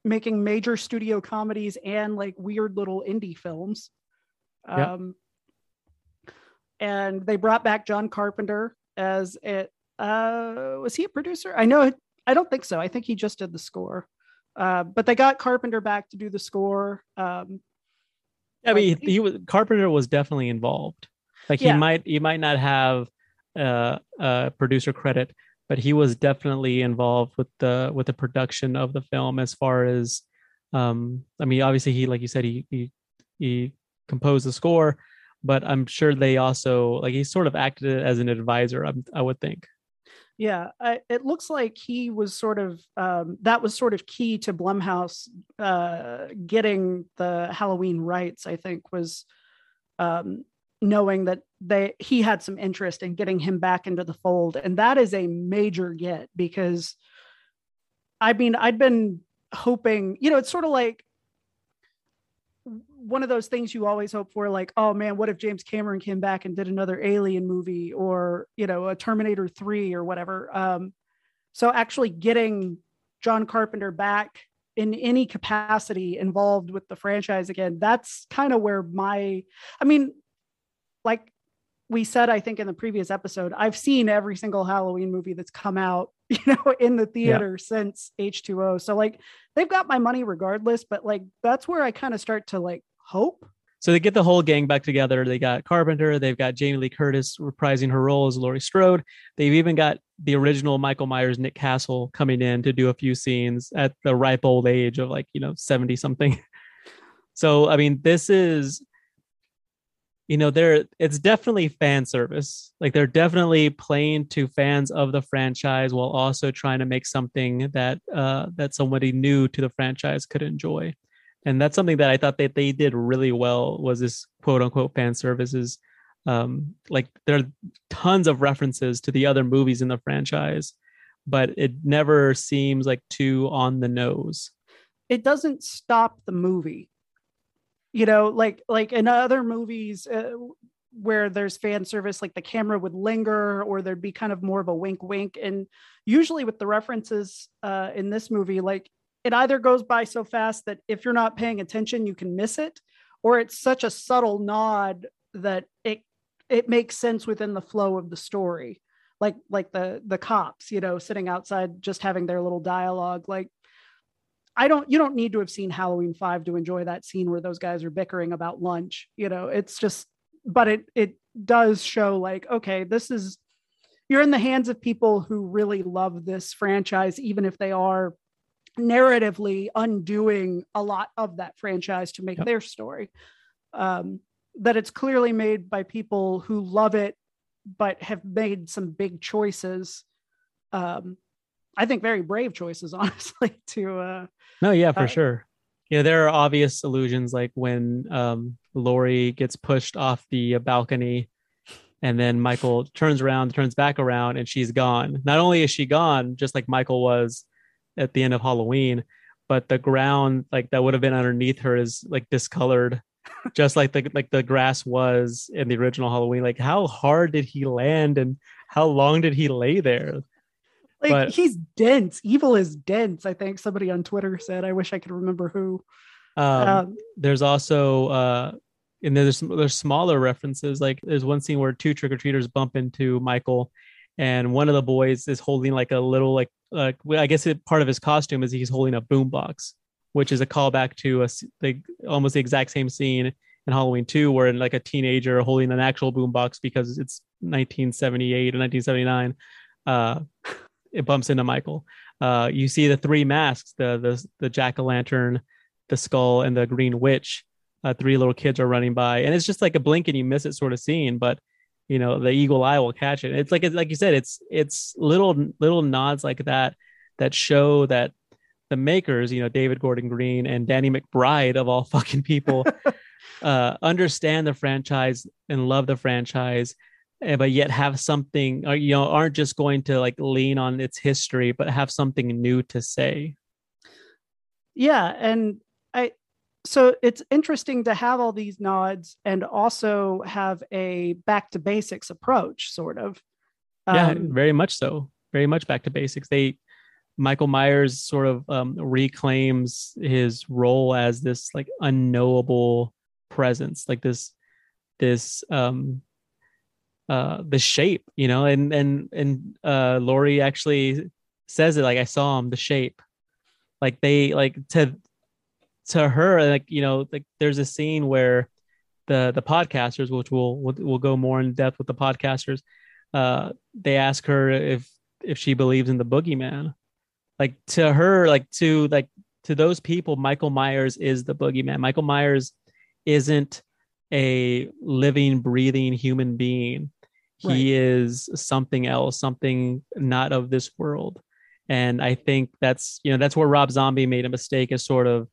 making major studio comedies and like weird little indie films. Um, and they brought back John Carpenter as it. Uh, was he a producer? I know. I don't think so. I think he just did the score. Uh, but they got Carpenter back to do the score. Um, I mean, he, he was Carpenter was definitely involved. Like Yeah. he might he might not have uh, uh, producer credit, but he was definitely involved with the with the production of the film. As far as, um, I mean, obviously he like you said he he he composed the score, but I'm sure they also like he sort of acted as an advisor. I, I would think. Yeah, I, it looks like he was sort of um, that was sort of key to Blumhouse uh, getting the Halloween rights. I think was um, knowing that they he had some interest in getting him back into the fold, and that is a major get because I mean I'd been hoping, you know, it's sort of like one of those things you always hope for like oh man what if james cameron came back and did another alien movie or you know a terminator 3 or whatever? Um so actually getting john carpenter back in any capacity involved with the franchise again that's kind of where my i mean like we said i think in the previous episode i've seen every single halloween movie that's come out (laughs) you know in the theater since h2o so like they've got my money regardless but like that's where i kind of start to like hope So they get the whole gang back together. They got Carpenter, they've got Jamie Lee Curtis reprising her role as Laurie Strode. They've even got the original Michael Myers, Nick Castle, coming in to do a few scenes at the ripe old age of like, you know, 70 something. (laughs) So, I mean, this is, you know, they're, it's definitely fan service. Like they're definitely playing to fans of the franchise while also trying to make something that, uh, that somebody new to the franchise could enjoy and that's something that I thought that they did really well was this quote unquote fan services. Um, like there are tons of references to the other movies in the franchise, but it never seems like too on the nose. it doesn't stop the movie you know like like in other movies uh, where there's fan service like the camera would linger or there'd be kind of more of a wink wink. And usually with the references uh, in this movie like it either goes by so fast that if you're not paying attention you can miss it or it's such a subtle nod that it it makes sense within the flow of the story. Like like the the cops you know sitting outside just having their little dialogue like I don't you don't need to have seen Halloween 5 to enjoy that scene where those guys are bickering about lunch. You know, it's just but it it does show like okay, this is you're in the hands of people who really love this franchise even if they are narratively undoing a lot of that franchise to make Yep. their story. Um that it's clearly made by people who love it but have made some big choices um, I think very brave choices, (laughs) honestly. To uh, no, yeah, for uh, sure. Yeah, there are obvious illusions, like when um, Laurie gets pushed off the balcony, and then Michael turns around, turns back around, and she's gone. Not only is she gone, just like Michael was at the end of Halloween, but the ground like that would have been underneath her is like discolored (laughs) just like the like the grass was in the original Halloween. Like how hard did he land and how long did he lay there? Like but, he's dense. Evil is dense. I think somebody on Twitter said. I wish I could remember who. Um, um, there's also uh, and there's there's smaller references. Like there's one scene where two trick or treaters bump into Michael, and one of the boys is holding like a little like like I guess it, part of his costume is he's holding a boombox which is a callback to a like almost the exact same scene in Halloween 2 where in like a teenager holding an actual boombox because it's 1978 or 1979 uh (laughs) it bumps into Michael. Uh you see the three masks, the the the jack-o'-lantern, the skull and the green witch. Uh, three little kids are running by and it's just like a blink and you miss it sort of scene but you know the eagle eye will catch it it's like it's like you said it's it's little little nods like that that show that the makers, you know, David Gordon Green and Danny McBride of all (laughs) fucking people, (laughs) uh, understand the franchise and love the franchise, but yet have something, or, uh, you know, aren't just going to like lean on its history, but have something new to say. Yeah, and I, so it's interesting to have all these nods and also have a back to basics approach, sort of. Yeah, um, very much so. Very much back to basics. They Michael Myers sort of um, reclaims his role as this like unknowable presence, like this this um uh the shape, you know, and and and uh Laurie actually says it like I saw him, the shape. Like they like to to her, like you know, like there's a scene where the the podcasters, which will we'll, we'll go more in depth with the podcasters, uh, they ask her if if she believes in the boogeyman. Like to her like to like to those people michael myers is the boogeyman. Michael myers isn't a living breathing human being he right. is something else something not of this world and i think that's you know that's where rob zombie made a mistake is sort of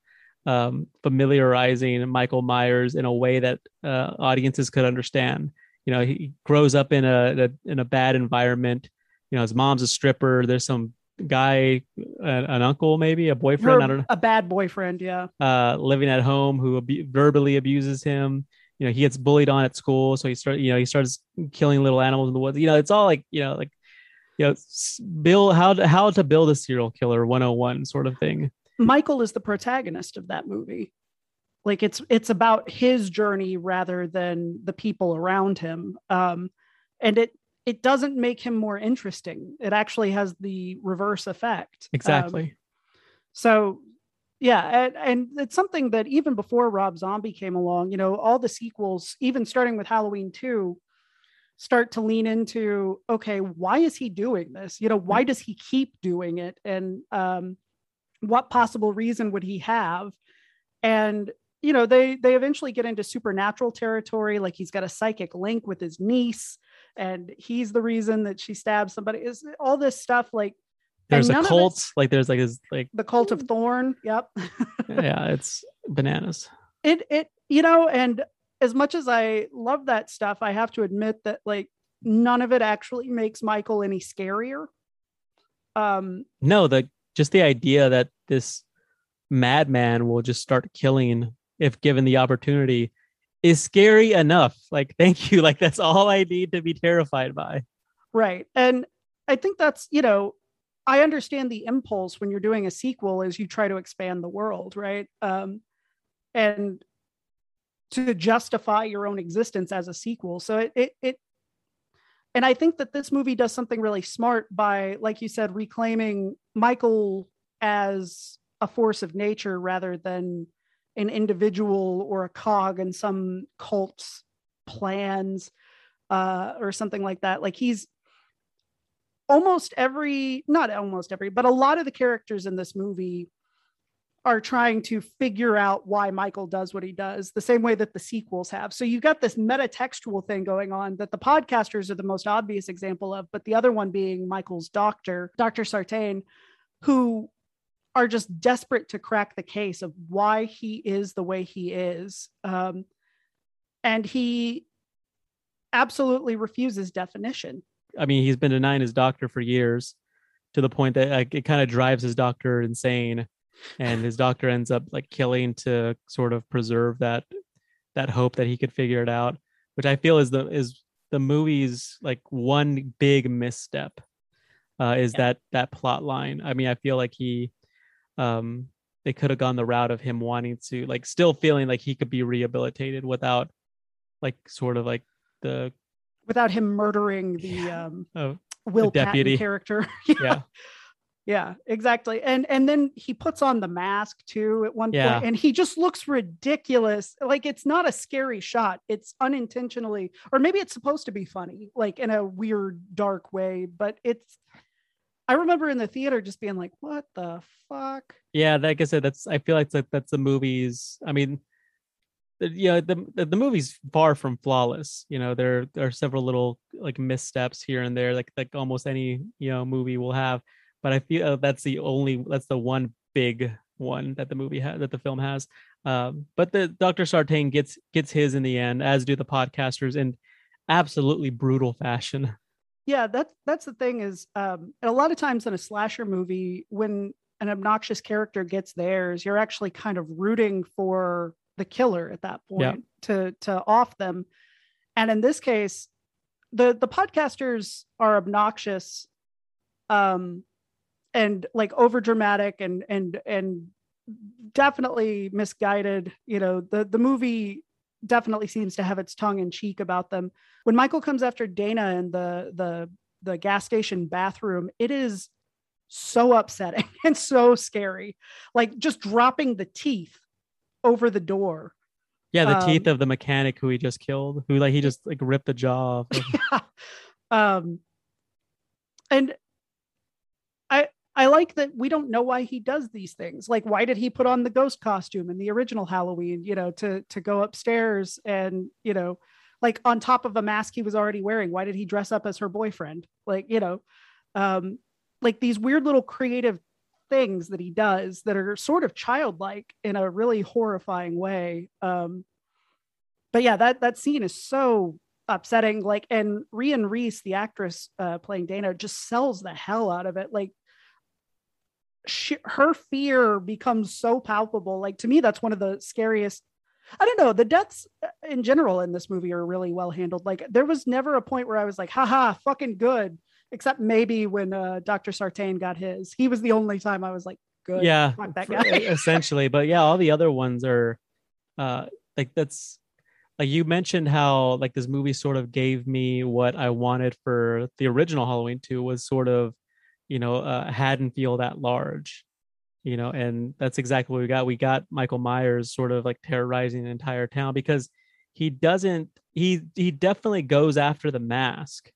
um, familiarizing michael myers in a way that uh, audiences could understand you know he grows up in a, a in a bad environment you know his mom's a stripper there's some guy, an, an uncle, maybe a boyfriend. Her, I don't know. A bad boyfriend, yeah. Uh, living at home who ab- verbally abuses him. You know, he gets bullied on at school, so he starts. You know, he starts killing little animals in the woods. You know, it's all like you know, like you know, build how to, how to build a serial killer 101 sort of thing. Michael is the protagonist of that movie. Like it's it's about his journey rather than the people around him. Um, and it it doesn't make him more interesting. It actually has the reverse effect. Exactly. Um, so yeah, and, and, it's something that even before Rob Zombie came along, you know, all the sequels, even starting with Halloween 2, start to lean into okay, why is he doing this? You know, why does he keep doing it? And um, what possible reason would he have? And you know, they they eventually get into supernatural territory, like he's got a psychic link with his niece and he's the reason that she stabs somebody is all this stuff like there's a cult like there's like his like the cult of thorn yep (laughs) yeah it's bananas it it you know and as much as i love that stuff i have to admit that like none of it actually makes michael any scarier um no the just the idea that this madman will just start killing if given the opportunity is scary enough. Like, (laughs) thank you. Like, that's all I need to be terrified by. Right. And I think that's, you know, I understand the impulse when you're doing a sequel is you try to expand the world, right? Um, and to justify your own existence as a sequel. So it, it, it, and I think that this movie does something really smart by, like you said, reclaiming Michael as a force of nature rather than an individual or a cog in some cult's plans uh, or something like that. Like he's almost every, not almost every, but a lot of the characters in this movie are trying to figure out why Michael does what he does, the same way that the sequels have. So you've got this metatextual thing going on that the podcasters are the most obvious example of, but the other one being Michael's doctor, Dr. Sartain, who are just desperate to crack the case of why he is the way he is. Um, and he absolutely refuses definition. I mean, he's been denying his doctor for years to the point that like, it kind of drives his doctor insane and his doctor ends up like killing to sort of preserve that that hope that he could figure it out which i feel is the is the movie's like one big misstep uh, is yeah. that that plot line i mean i feel like he um they could have gone the route of him wanting to like still feeling like he could be rehabilitated without like sort of like the without him murdering the yeah. um (laughs) oh, will the deputy. Patton character. (laughs) Yeah. yeah. Yeah exactly. And and then he puts on the mask too at one yeah. point and he just looks ridiculous. Like it's not a scary shot. It's unintentionally or maybe it's supposed to be funny like in a weird dark way but it's i remember in the theater just being like what the fuck? Yeah like i said that's i feel like that's, that's the movies i mean you know the, the, the movie's far from flawless you know there are several little like missteps here and there like like almost any you know movie will have but I feel uh, that's the only that's the one big one that the movie has that the film has. Um, but the Dr. Sartain gets gets his in the end, as do the podcasters, in absolutely brutal fashion. Yeah, that's that's the thing is, um, a lot of times in a slasher movie, when an obnoxious character gets theirs, you're actually kind of rooting for the killer at that point yeah. to to off them. And in this case, the the podcasters are obnoxious um and like over dramatic and and and definitely misguided you know the the movie definitely seems to have its tongue in cheek about them when michael comes after dana in the the the gas station bathroom it is so upsetting (laughs) and so scary like just dropping the teeth over the door yeah the um, teeth of the mechanic who he just killed who like he just like ripped the jaw off (laughs) yeah. um and I I like that we don't know why he does these things. Like, why did he put on the ghost costume in the original Halloween? You know, to to go upstairs and you know, like on top of a mask he was already wearing. Why did he dress up as her boyfriend? Like, you know, um, like these weird little creative things that he does that are sort of childlike in a really horrifying way. Um, but yeah, that that scene is so upsetting. Like, and Rhian Rees, the actress uh, playing Dana, just sells the hell out of it. Like she, her fear becomes so palpable. Like to me, that's one of the scariest. I don't know. The deaths uh, in general in this movie are really well handled. Like there was never a point where I was like, haha, fucking good. Except maybe when uh, Dr. Sartain got his. He was the only time I was like, good. Yeah, that guy. essentially. But yeah, all the other ones are uh like that's like you mentioned how like this movie sort of gave me what I wanted for the original Halloween 2 was sort of you know, uh, Haddonfield at large, you know, and that's exactly what we got. We got Michael Myers sort of like terrorizing the entire town because he doesn't, he, he definitely goes after the mask.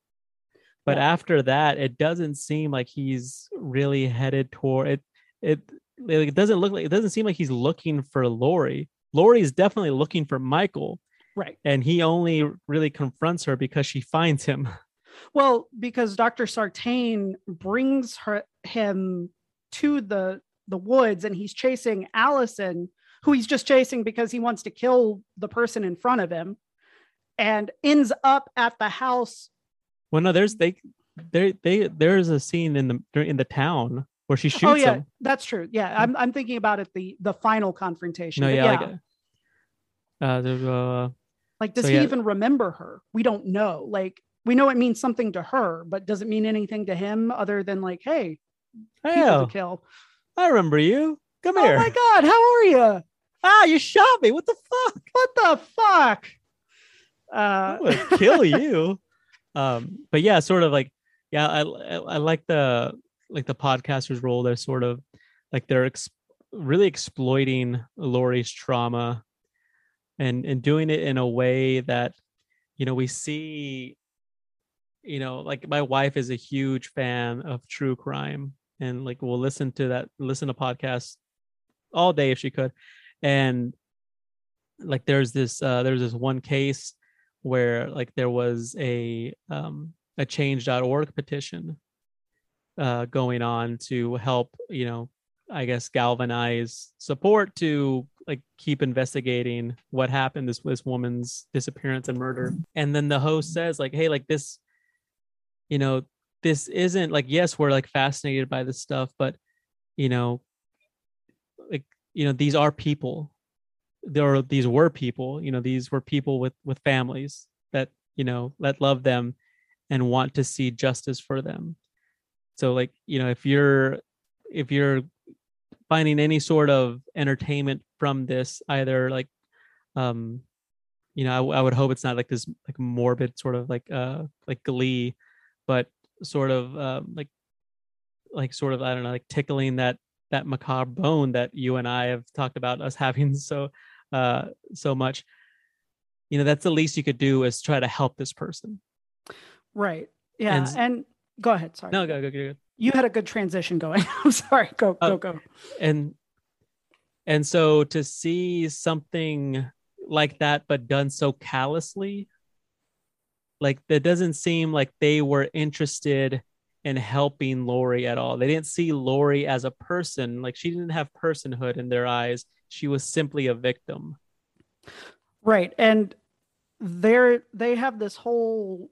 But yeah. after that, it doesn't seem like he's really headed toward it. It, it doesn't look like it doesn't seem like he's looking for Laurie. Laurie is definitely looking for Michael. Right. And he only really confronts her because she finds him. (laughs) Well, because Dr. Sartain brings her him to the the woods and he's chasing Allison, who he's just chasing because he wants to kill the person in front of him, and ends up at the house. Well, no, there's they there they there's a scene in the in the town where she shoots oh yeah him. that's true yeah i'm, I'm thinking about it the the final confrontation no yeah, yeah. Like, uh, uh, like does so, he yeah. even remember her we don't know like we know it means something to her, but does it mean anything to him other than like, hey, hey, kill? I remember you. Come here. Oh my god, how are you? Ah, you shot me. What the fuck? What the fuck? Uh, I would kill you. (laughs) um, but yeah, sort of like, yeah, I, I, like the like the podcaster's role. They're sort of like they're ex- really exploiting Laurie's trauma and and doing it in a way that you know we see you know like my wife is a huge fan of true crime and like we'll listen to that listen to podcasts all day if she could and like there's this uh there's this one case where like there was a um a change.org petition uh going on to help you know i guess galvanize support to like keep investigating what happened this this woman's disappearance and murder. And then the host says like hey like this you know this isn't like yes we're like fascinated by this stuff but you know like you know these are people there are these were people you know these were people with with families that you know that love them and want to see justice for them. So like you know if you're if you're finding any sort of entertainment from this either like um you know I, I would hope it's not like this like morbid sort of like uh like glee but sort of um like like sort of i don't know like tickling that that macabre bone that you and i have talked about us (laughs) having. So uh so much you know that's the least you could do is try to help this person Right. Yeah. And- And, go ahead. Sorry. no go go go, go. You had a good transition going. (laughs) I'm sorry. Go, go, Oh. go. and and so to see something like that but done so callously like that doesn't seem like they were interested in helping Laurie at all. They didn't see Laurie as a person, like she didn't have personhood in their eyes. She was simply a victim. Right. And they're they have this whole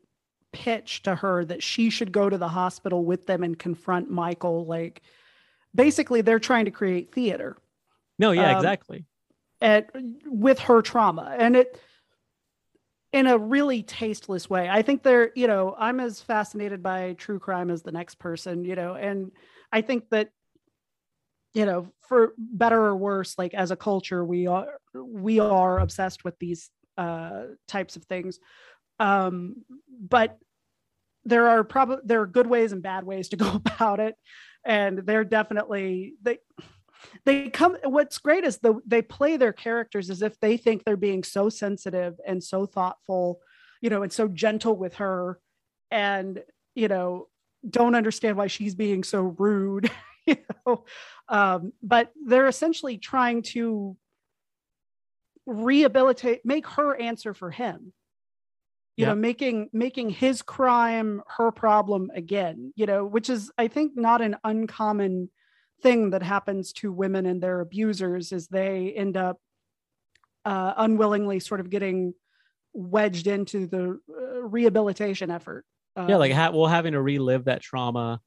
pitch to her that she should go to the hospital with them and confront Michael. Like basically they're trying to create theater No, yeah, Um, exactly. at with her trauma. And it in a really tasteless way. I think they're, you know, I'm as fascinated by true crime as the next person, you know, and I think that you know, for better or worse, like as a culture, we are we are obsessed with these uh types of things. Um, but there are probably there are good ways and bad ways to go (laughs) about it. And they're definitely they they come what's great is the they play their characters as if they think they're being so sensitive and so thoughtful you know and so gentle with her and you know don't understand why she's being so rude (laughs) you know um, but they're essentially trying to rehabilitate make her answer for him you Yeah. know making making his crime her problem again you know which is i think not an uncommon thing that happens to women and their abusers is they end up uh, unwillingly sort of getting wedged into the uh, rehabilitation effort yeah, like Um, ha- well, having to relive that trauma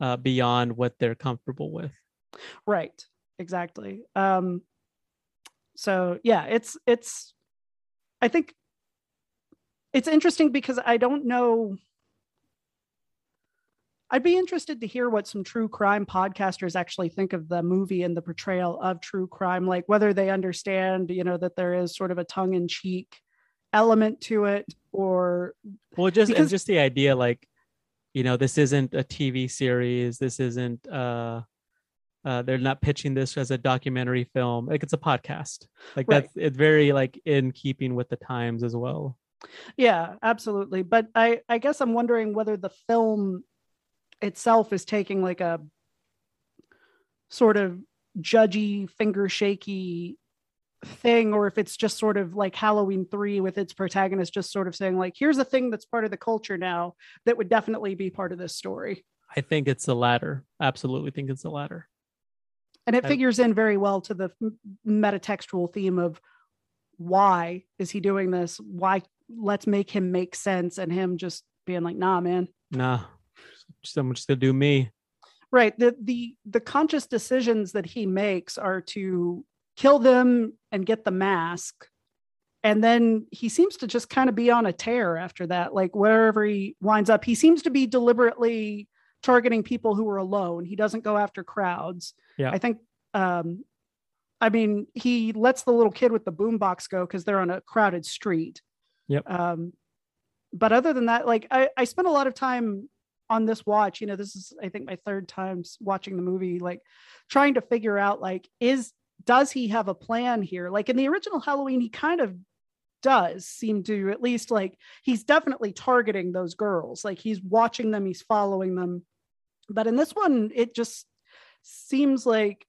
uh, beyond what they're comfortable with. Right exactly um so yeah it's it's i think it's interesting because i don't know i'd be interested to hear what some true crime podcasters actually think of the movie and the portrayal of true crime like whether they understand you know that there is sort of a tongue-in-cheek element to it or Well, just Because- just the idea, like, you know, this isn't a TV series. This isn't. uh uh, they're not pitching this as a documentary film. Like it's a podcast. Like Right. that's it's very like in keeping with the times as well. Yeah, absolutely. But I I guess I'm wondering whether the film itself is taking like a sort of judgy, finger shaky thing or if it's just sort of like Halloween 3 with its protagonist just sort of saying like here's a thing that's part of the culture now that would definitely be part of this story. I think it's the latter. Absolutely think it's the latter. And it I- figures in very well to the metatextual theme of why is he doing this? Why let's make him make sense and him just being like nah man Nah, someone's gonna do me. right the the the conscious decisions that he makes are to kill them and get the mask and then he seems to just kind of be on a tear after that like wherever he winds up he seems to be deliberately targeting people who are alone. He doesn't go after crowds. Yeah. i think um i mean he lets the little kid with the boombox go because they're on a crowded street. Yep. um but other than that like i i spent a lot of time on this watch. You know this is i think my third time watching the movie like trying to figure out like is does he have a plan here? Like in the original halloween he kind of does seem to at least like he's definitely targeting those girls. Like he's watching them he's following them. But in this one it just seems like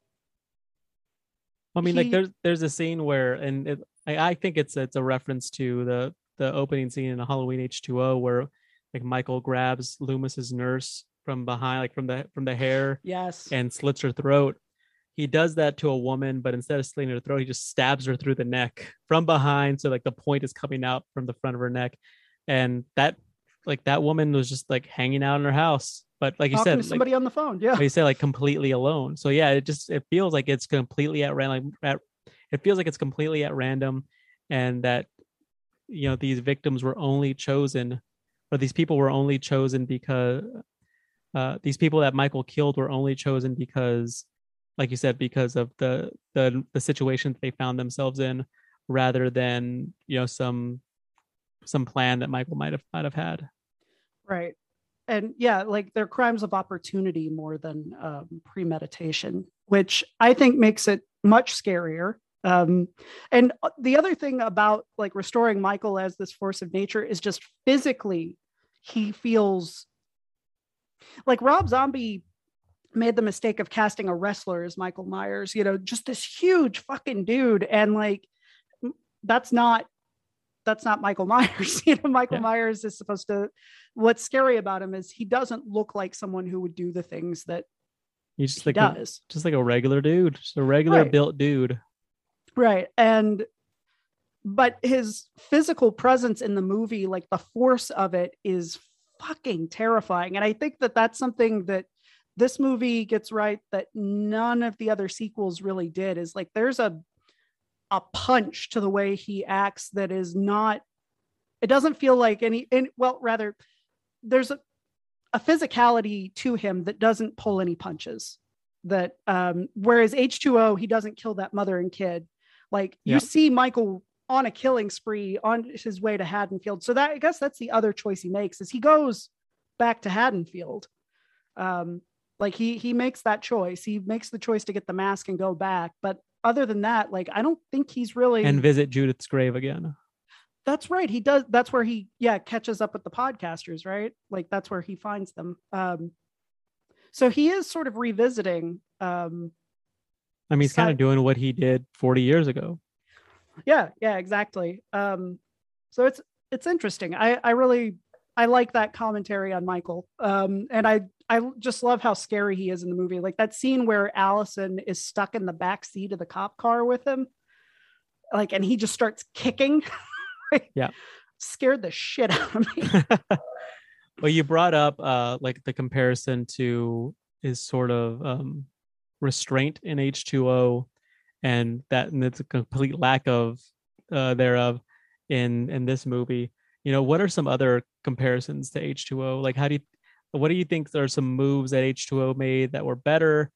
I mean, like there's there's a scene where, and it, I, I think it's it's a reference to the the opening scene in Halloween H two O where like Michael grabs Loomis's nurse from behind, like from the from the hair, yes. and slits her throat. He does that to a woman, but instead of slitting her throat, he just stabs her through the neck from behind, so like the point is coming out from the front of her neck, and that like that woman was just like hanging out in her house, but like you said, like, somebody on the phone yeah but you say like completely alone. So yeah, it just it feels like it's completely at random. At, it feels like it's completely at random, and that you know these victims were only chosen, or these people were only chosen because uh, these people that Michael killed were only chosen because, like you said, because of the the the situation that they found themselves in, rather than you know some some plan that Michael might have might have had. Right. And yeah, like they're crimes of opportunity more than um, premeditation, which I think makes it much scarier. Um, and uh, the other thing about like restoring Michael as this force of nature is just physically, he feels like Rob Zombie made the mistake of casting a wrestler as Michael Myers, you know, just this huge fucking dude. And like, that's not that's not Michael (laughs) Myers. you know, Michael Yeah. Myers is supposed to. What's scary about him is he doesn't look like someone who would do the things that He's just he like a, does. just like a regular dude, just a regular Right. built dude. Right. And but his physical presence in the movie, like the force of it is fucking terrifying. And I think that that's something that this movie gets right that none of the other sequels really did is like there's a a punch to the way he acts that is not it doesn't feel like any and well rather there's a, a physicality to him that doesn't pull any punches that um whereas h2o he doesn't kill that mother and kid. Like you see michael on a killing spree on his way to haddonfield. So that i guess that's the other choice he makes is he goes back to haddonfield. Um like he he makes that choice. He makes the choice to get the mask and go back. But other than that like i don't think he's really and visit Judith's grave again. that's right. He does that's where he yeah catches up with the podcasters right? Like that's where he finds them. Um so he is sort of revisiting um I mean, he's kind of doing what he did 40 years ago. yeah yeah exactly. Um so it's it's interesting. I i really i like that commentary on michael. Um and i i just love how scary he is in the movie like that scene where allison is stuck in the back seat of the cop car with him like and he just starts kicking (laughs) Yeah. scared the shit out of me (laughs) well, you brought up uh like the comparison to his sort of um restraint in H2O and that and it's a complete lack of uh thereof in in this movie. You know, what are some other comparisons to H2O? Like how do you what do you think are some moves that H2O made that were better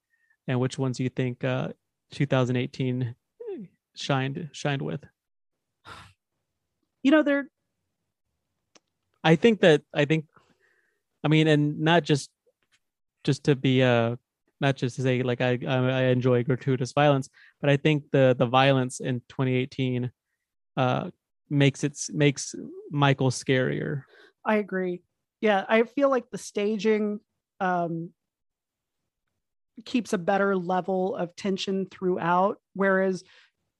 and which ones do you think uh 2018 shined shined with? you know they're I think that I think, I mean, and not just just to be uh not just to say like I I, I enjoy gratuitous violence, but I think the the violence in 2018 uh makes it makes Michael scarier. I agree. Yeah, I feel like the staging um, keeps a better level of tension throughout, whereas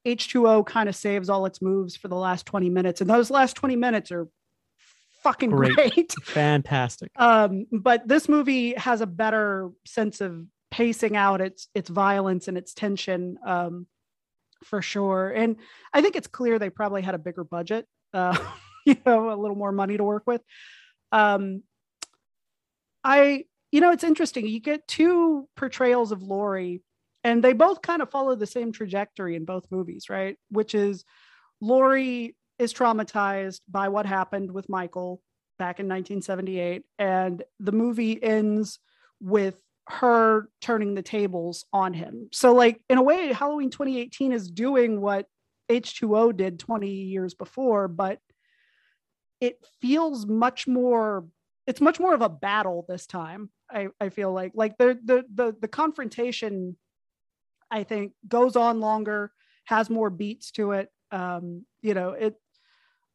H2O kind of saves all its moves for the last 20 minutes. And those last 20 minutes are fucking Great. great. (laughs) Fantastic. um, but this movie has a better sense of pacing out its its violence and its tension um, for sure. And I think it's clear they probably had a bigger budget, uh, (laughs) you know, a little more money to work with. Um, I, you know, it's interesting. You get two portrayals of Laurie, and they both kind of follow the same trajectory in both movies, right? Which is Laurie is traumatized by what happened with Michael back in 1978, and the movie ends with her turning the tables on him. So, like, in a way, Halloween 2018 is doing what H2O did 20 years before, but it feels much more it's much more of a battle this time i i feel like like the the the, the confrontation i think goes on longer has more beats to it um you know it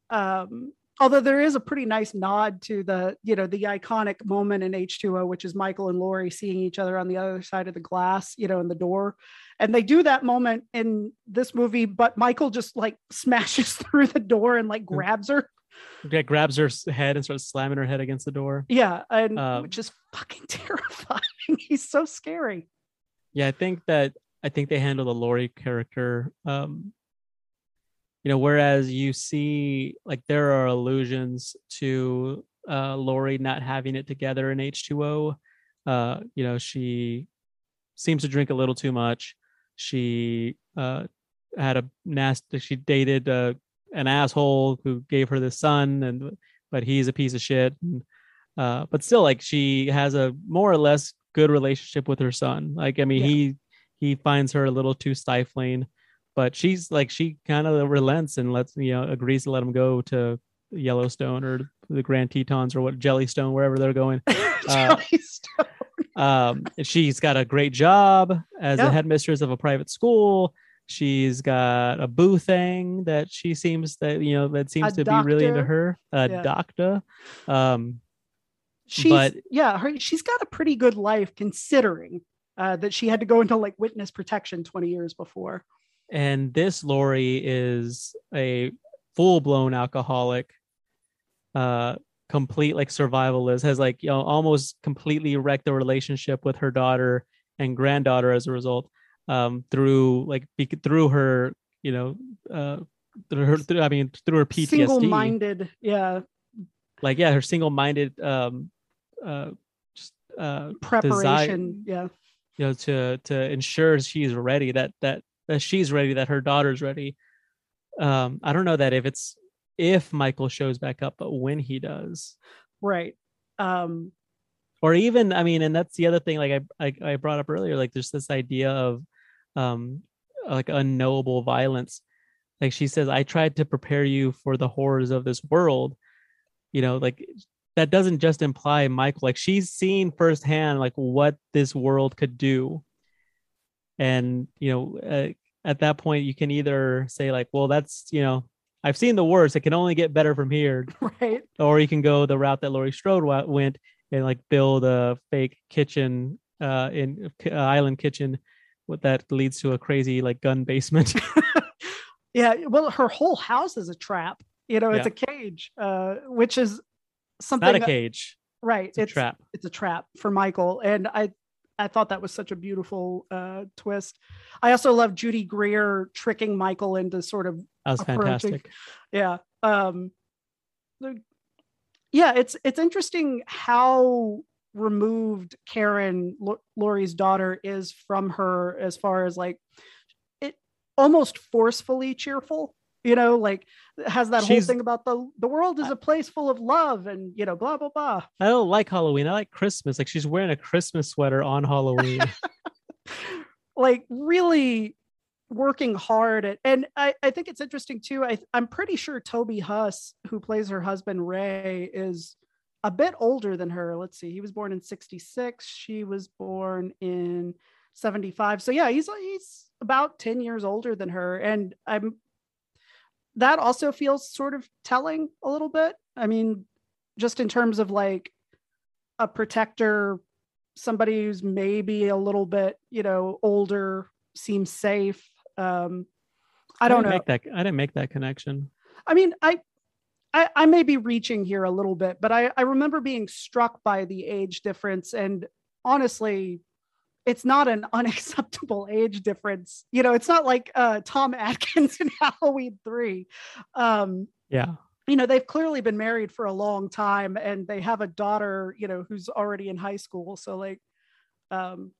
um although there is a pretty nice nod to the you know the iconic moment in h2o which is michael and laurie seeing each other on the other side of the glass you know in the door. And they do that moment in this movie but michael just like (laughs) smashes through the door and like grabs her yeah grabs her head and starts slamming her head against the door. Yeah and Um, which is fucking (laughs) terrifying. He's so scary. Yeah i think that i think they handle the Laurie character um you know whereas you see like there are allusions to uh Laurie not having it together in H2O uh you know she seems to drink a little too much. She uh had a nasty she dated uh, an asshole who gave her the son and but he's a piece of shit and, uh but still like she has a more or less good relationship with her son like i mean Yeah. he he finds her a little too stifling but she's like she kind of relents and lets you know agrees to let him go to yellowstone or the grand tetons or what jellystone wherever they're going (laughs) Jellystone. um she's got a great job as Yeah. a headmistress of a private school she's got a boo thing that she seems that you know that seems A to be really into her a Yeah. doctor. Um she's But- yeah her, she's got a pretty good life considering uh, that she had to go into like witness protection 20 years before. And this Laurie is a full-blown alcoholic uh complete like survivalist has like you know almost completely wrecked the relationship with her daughter and granddaughter as a result um through like through her you know uh through her through, i mean through her ptsd single-minded yeah. Like yeah her single-minded um uh just uh preparation yeah. you know to to ensure she's ready that that that she's ready that her daughter's ready. Um i don't know that if it's if michael shows back up but when he does. Right um. Or even i mean and that's the other thing like i i, I brought up earlier like there's this idea of um like unknowable violence. Like she says i tried to prepare you for the horrors of this world. You know like that doesn't just imply michael like she's seen firsthand like what this world could do. And you know uh, at that point you can either say like well that's you know i've seen the worst it can only get better from here. (laughs) Right. Or you can go the route that Laurie Strode went and like build a fake kitchen uh in uh, island kitchen what that leads to a crazy like gun basement (laughs) yeah well her whole house is a trap you know it's Yeah. a cage uh which is something not a that- cage right it's a trap it's a trap for Michael. And I I thought that was such a beautiful uh, twist. I also love Judy Greer tricking Michael into sort of that was fantastic yeah. Um yeah, it's it's interesting how removed Karen Lo- Laurie's daughter is from her as far as like it almost forcefully cheerful you know like has that She's- whole thing about the the world is a place full of love and you know blah blah blah. I don't like halloween. I like christmas. Like she's wearing a christmas sweater on halloween. (laughs) Like really working hard at and I, I think it's interesting too. I I'm pretty sure Toby Huss, who plays her husband Ray, is a bit older than her. Let's see, he was born in 66, she was born in 75. So yeah, he's he's about 10 years older than her. And I'm that also feels sort of telling a little bit. I mean, just in terms of like a protector somebody who's maybe a little bit, you know, older seems safe. Um, I don't know. make that i didn't make that connection I mean, I, I, I may be reaching here a little bit, but I, I remember being struck by the age difference, and honestly, it's not an (laughs) unacceptable age difference. You know, it's not like uh, Tom (laughs) Atkins in Halloween three. Um, yeah you know they've clearly been married for a long time and they have a daughter you know who's already in high school so like um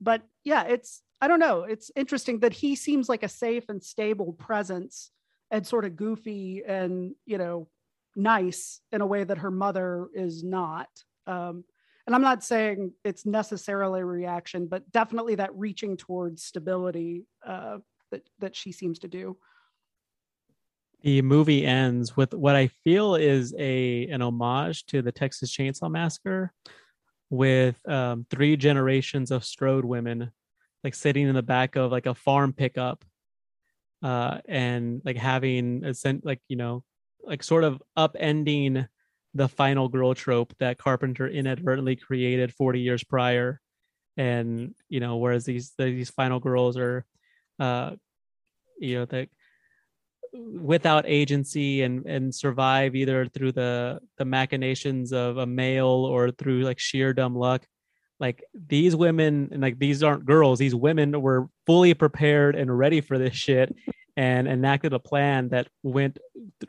but yeah it's i don't know it's interesting that he seems like a safe and stable presence and sort of goofy and you know nice in a way that her mother is not. Um and i'm not saying it's necessarily a reaction but definitely that reaching towards stability uh that that she seems to do. The movie ends with what I feel is a an homage to the Texas Chainsaw Massacre, with um, three generations of Strode women, like sitting in the back of like a farm pickup, uh, and like having a sen- like you know like sort of upending the final girl trope that Carpenter inadvertently created 40 years prior. And you know, whereas these these final girls are, uh, you know, the without agency and and survive either through the the machinations of a male or through like sheer dumb luck like these women and like these aren't girls these women were fully prepared and ready for this shit and enacted a plan that went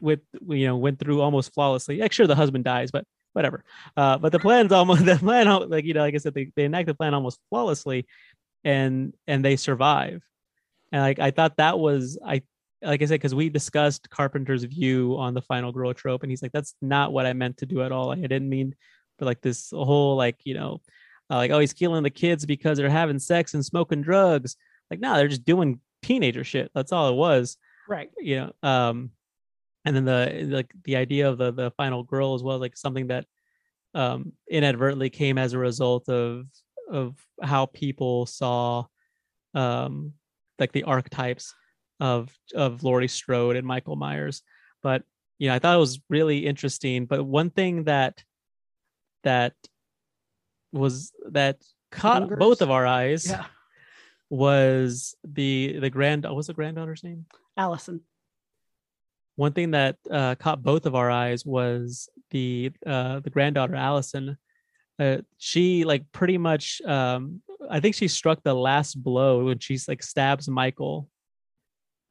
with you know went through almost flawlessly. Like sure the husband dies but whatever. Uh but the plan's (laughs) almost the plan like you know like i said they, they enact the plan almost flawlessly and and they survive. And like i thought that was i like I said, because we discussed Carpenter's view on the final girl trope, and he's like, "That's not what I meant to do at all. I didn't mean for like this whole like you know, uh, like oh he's killing the kids because they're having sex and smoking drugs. Like no, they're just doing teenager shit. That's all it was. Right. You know. Um, and then the like the idea of the the final girl as well, like something that um inadvertently came as a result of of how people saw um like the archetypes of of Laurie Strode and Michael Myers. But you know, I thought it was really interesting. But one thing that that was that caught Lingers. both of our eyes Yeah. was the the grand what was the granddaughter's name? Allison. One thing that uh, caught both of our eyes was the uh, the granddaughter Allison. Uh, she like pretty much um, I think she struck the last blow when she's like stabs Michael.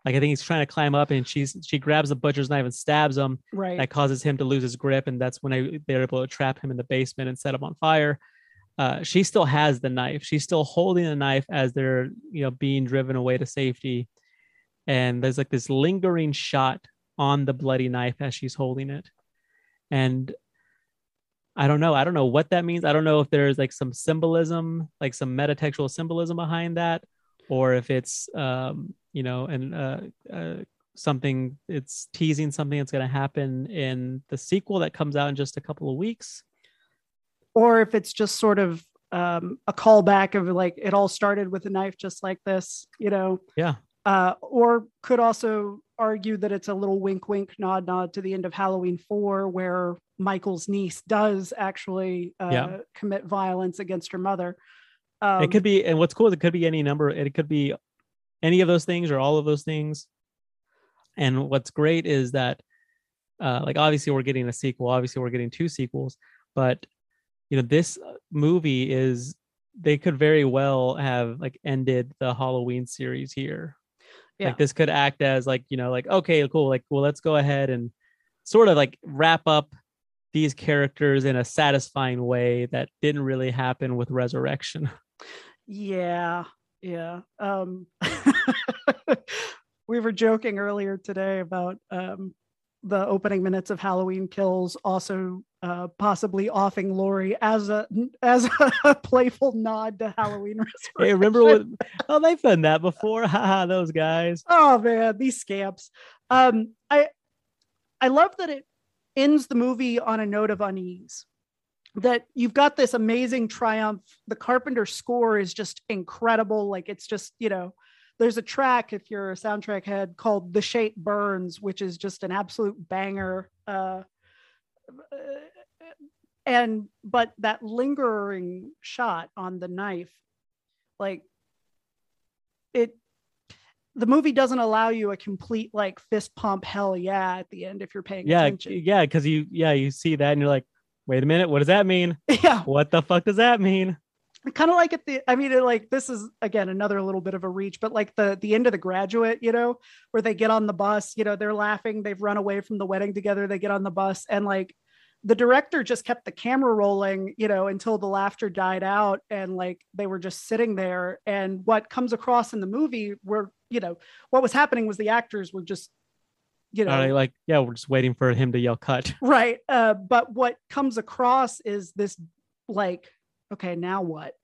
Like I think he's trying to climb up and she's she grabs the butcher's knife and stabs him. Right. That causes him to lose his grip, and that's when I, they're able to trap him in the basement and set him on fire. Uh, she still has the knife. She's still holding the knife as they're you know being driven away to safety. And there's like this lingering shot on the bloody knife as she's holding it. And I don't know. I don't know what that means. I don't know if there's like some symbolism, like some metatextual symbolism behind that, or if it's um, you know, and uh, uh something it's teasing something that's going to happen in the sequel that comes out in just a couple of weeks. Or if it's just sort of um, a callback of like it all started with a knife just like this, you know. Yeah. Uh, or could also argue that it's a little wink, wink, nod, nod to the end of Halloween four, where Michael's niece does actually uh, Yeah. commit violence against her mother. Um, it could be, and what's cool is it could be any number. It could be any of those things or all of those things. And what's great is that, uh, like, obviously we're getting a sequel. Obviously we're getting two sequels, but you know, this uh, movie is they could very well have like ended the Halloween series here. Yeah. Like this could act as like you know, like okay, cool. Like, well, let's go ahead and sort of like wrap up these characters in a satisfying way that didn't really happen with Resurrection. Yeah, yeah. Um, (laughs) we were joking earlier today about um, the opening minutes of Halloween Kills, also uh, possibly offing Laurie as a as (laughs) a playful nod to Halloween Hey, remember what? Oh, they've done that before. (laughs) Haha, those guys. Oh man, these scamps. Um, I I love that it ends the movie on a note of unease. That you've got this amazing triumph. The Carpenter score is just incredible. Like it's just, you know, there's a track if you're a soundtrack head called The Shape Burns, which is just an absolute banger. Uh, and but that lingering shot on the knife, like it the movie doesn't allow you a complete like fist pump hell yeah at the end if you're paying Yeah, attention. yeah, because you yeah you see that and you're like, wait a minute, what does that mean? (laughs) Yeah. What the fuck does that mean? Kind of like at the I mean like this is again another little bit of a reach, but like the the end of the graduate, you know, where they get on the bus, you know, they're laughing, they've run away from the wedding together, they get on the bus and like the director just kept the camera rolling, you know, until the laughter died out and like they were just sitting there. And what comes across in the movie were, you know, what was happening was the actors were just, you know, like, yeah, we're just waiting for him to yell cut. right. Uh, but what comes across is this like, okay, now what?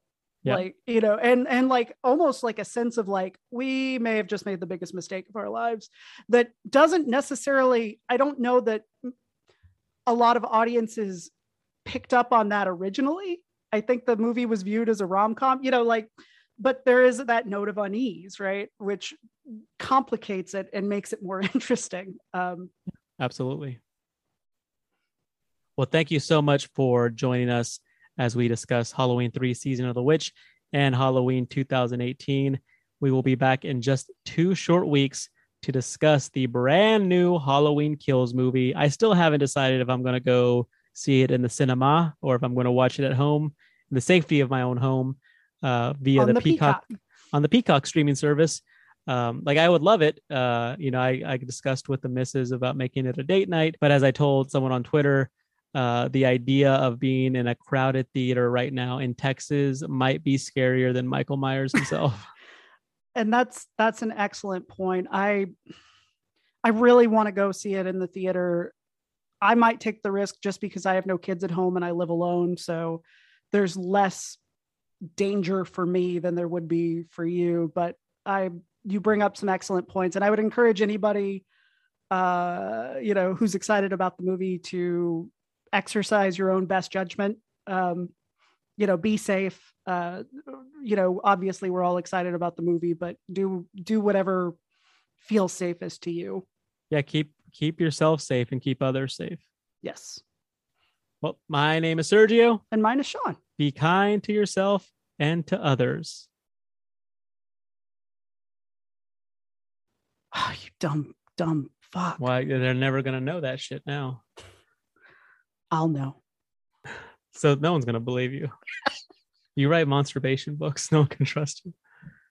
Like, you know, and and like almost like a sense of like, we may have just made the biggest mistake of our lives that doesn't necessarily, I don't know that a lot of audiences picked up on that originally. I think the movie was viewed as a rom com, you know, like, but there is that note of unease, right? Which complicates it and makes it more (laughs) interesting. Um, Absolutely. Well, thank you so much for joining us as we discuss Halloween 3 Season of the Witch and Halloween 2018. We will be back in just two short weeks to discuss the brand new Halloween Kills movie. I still haven't decided if I'm going to go see it in the cinema or if I'm going to watch it at home in the safety of my own home uh, via the, the Peacock, Peacock. on the Peacock streaming service. Um, like I would love it. Uh, you know, I, I discussed with the missus about making it a date night, but as I told someone on Twitter, uh, the idea of being in a crowded theater right now in Texas might be scarier than Michael Myers (laughs) himself. and that's that's an excellent point. I i really want to go see it in the theater. I might take the risk just because i have no kids at home and i live alone so there's less danger for me than there would be for you. But i you bring up some excellent points and i would encourage anybody uh you know who's excited about the movie to exercise your own best judgment um you know be safe uh you know obviously we're all excited about the movie but do do whatever feels safest to you yeah, keep keep yourself safe and keep others safe. yes Well, my name is Sergio. and mine is sean Be kind to yourself and to others. oh, (sighs) you dumb dumb fuck Why they're never gonna know that shit now. (laughs) i'll know So no one's gonna believe you. you write masturbation books, no one can trust you.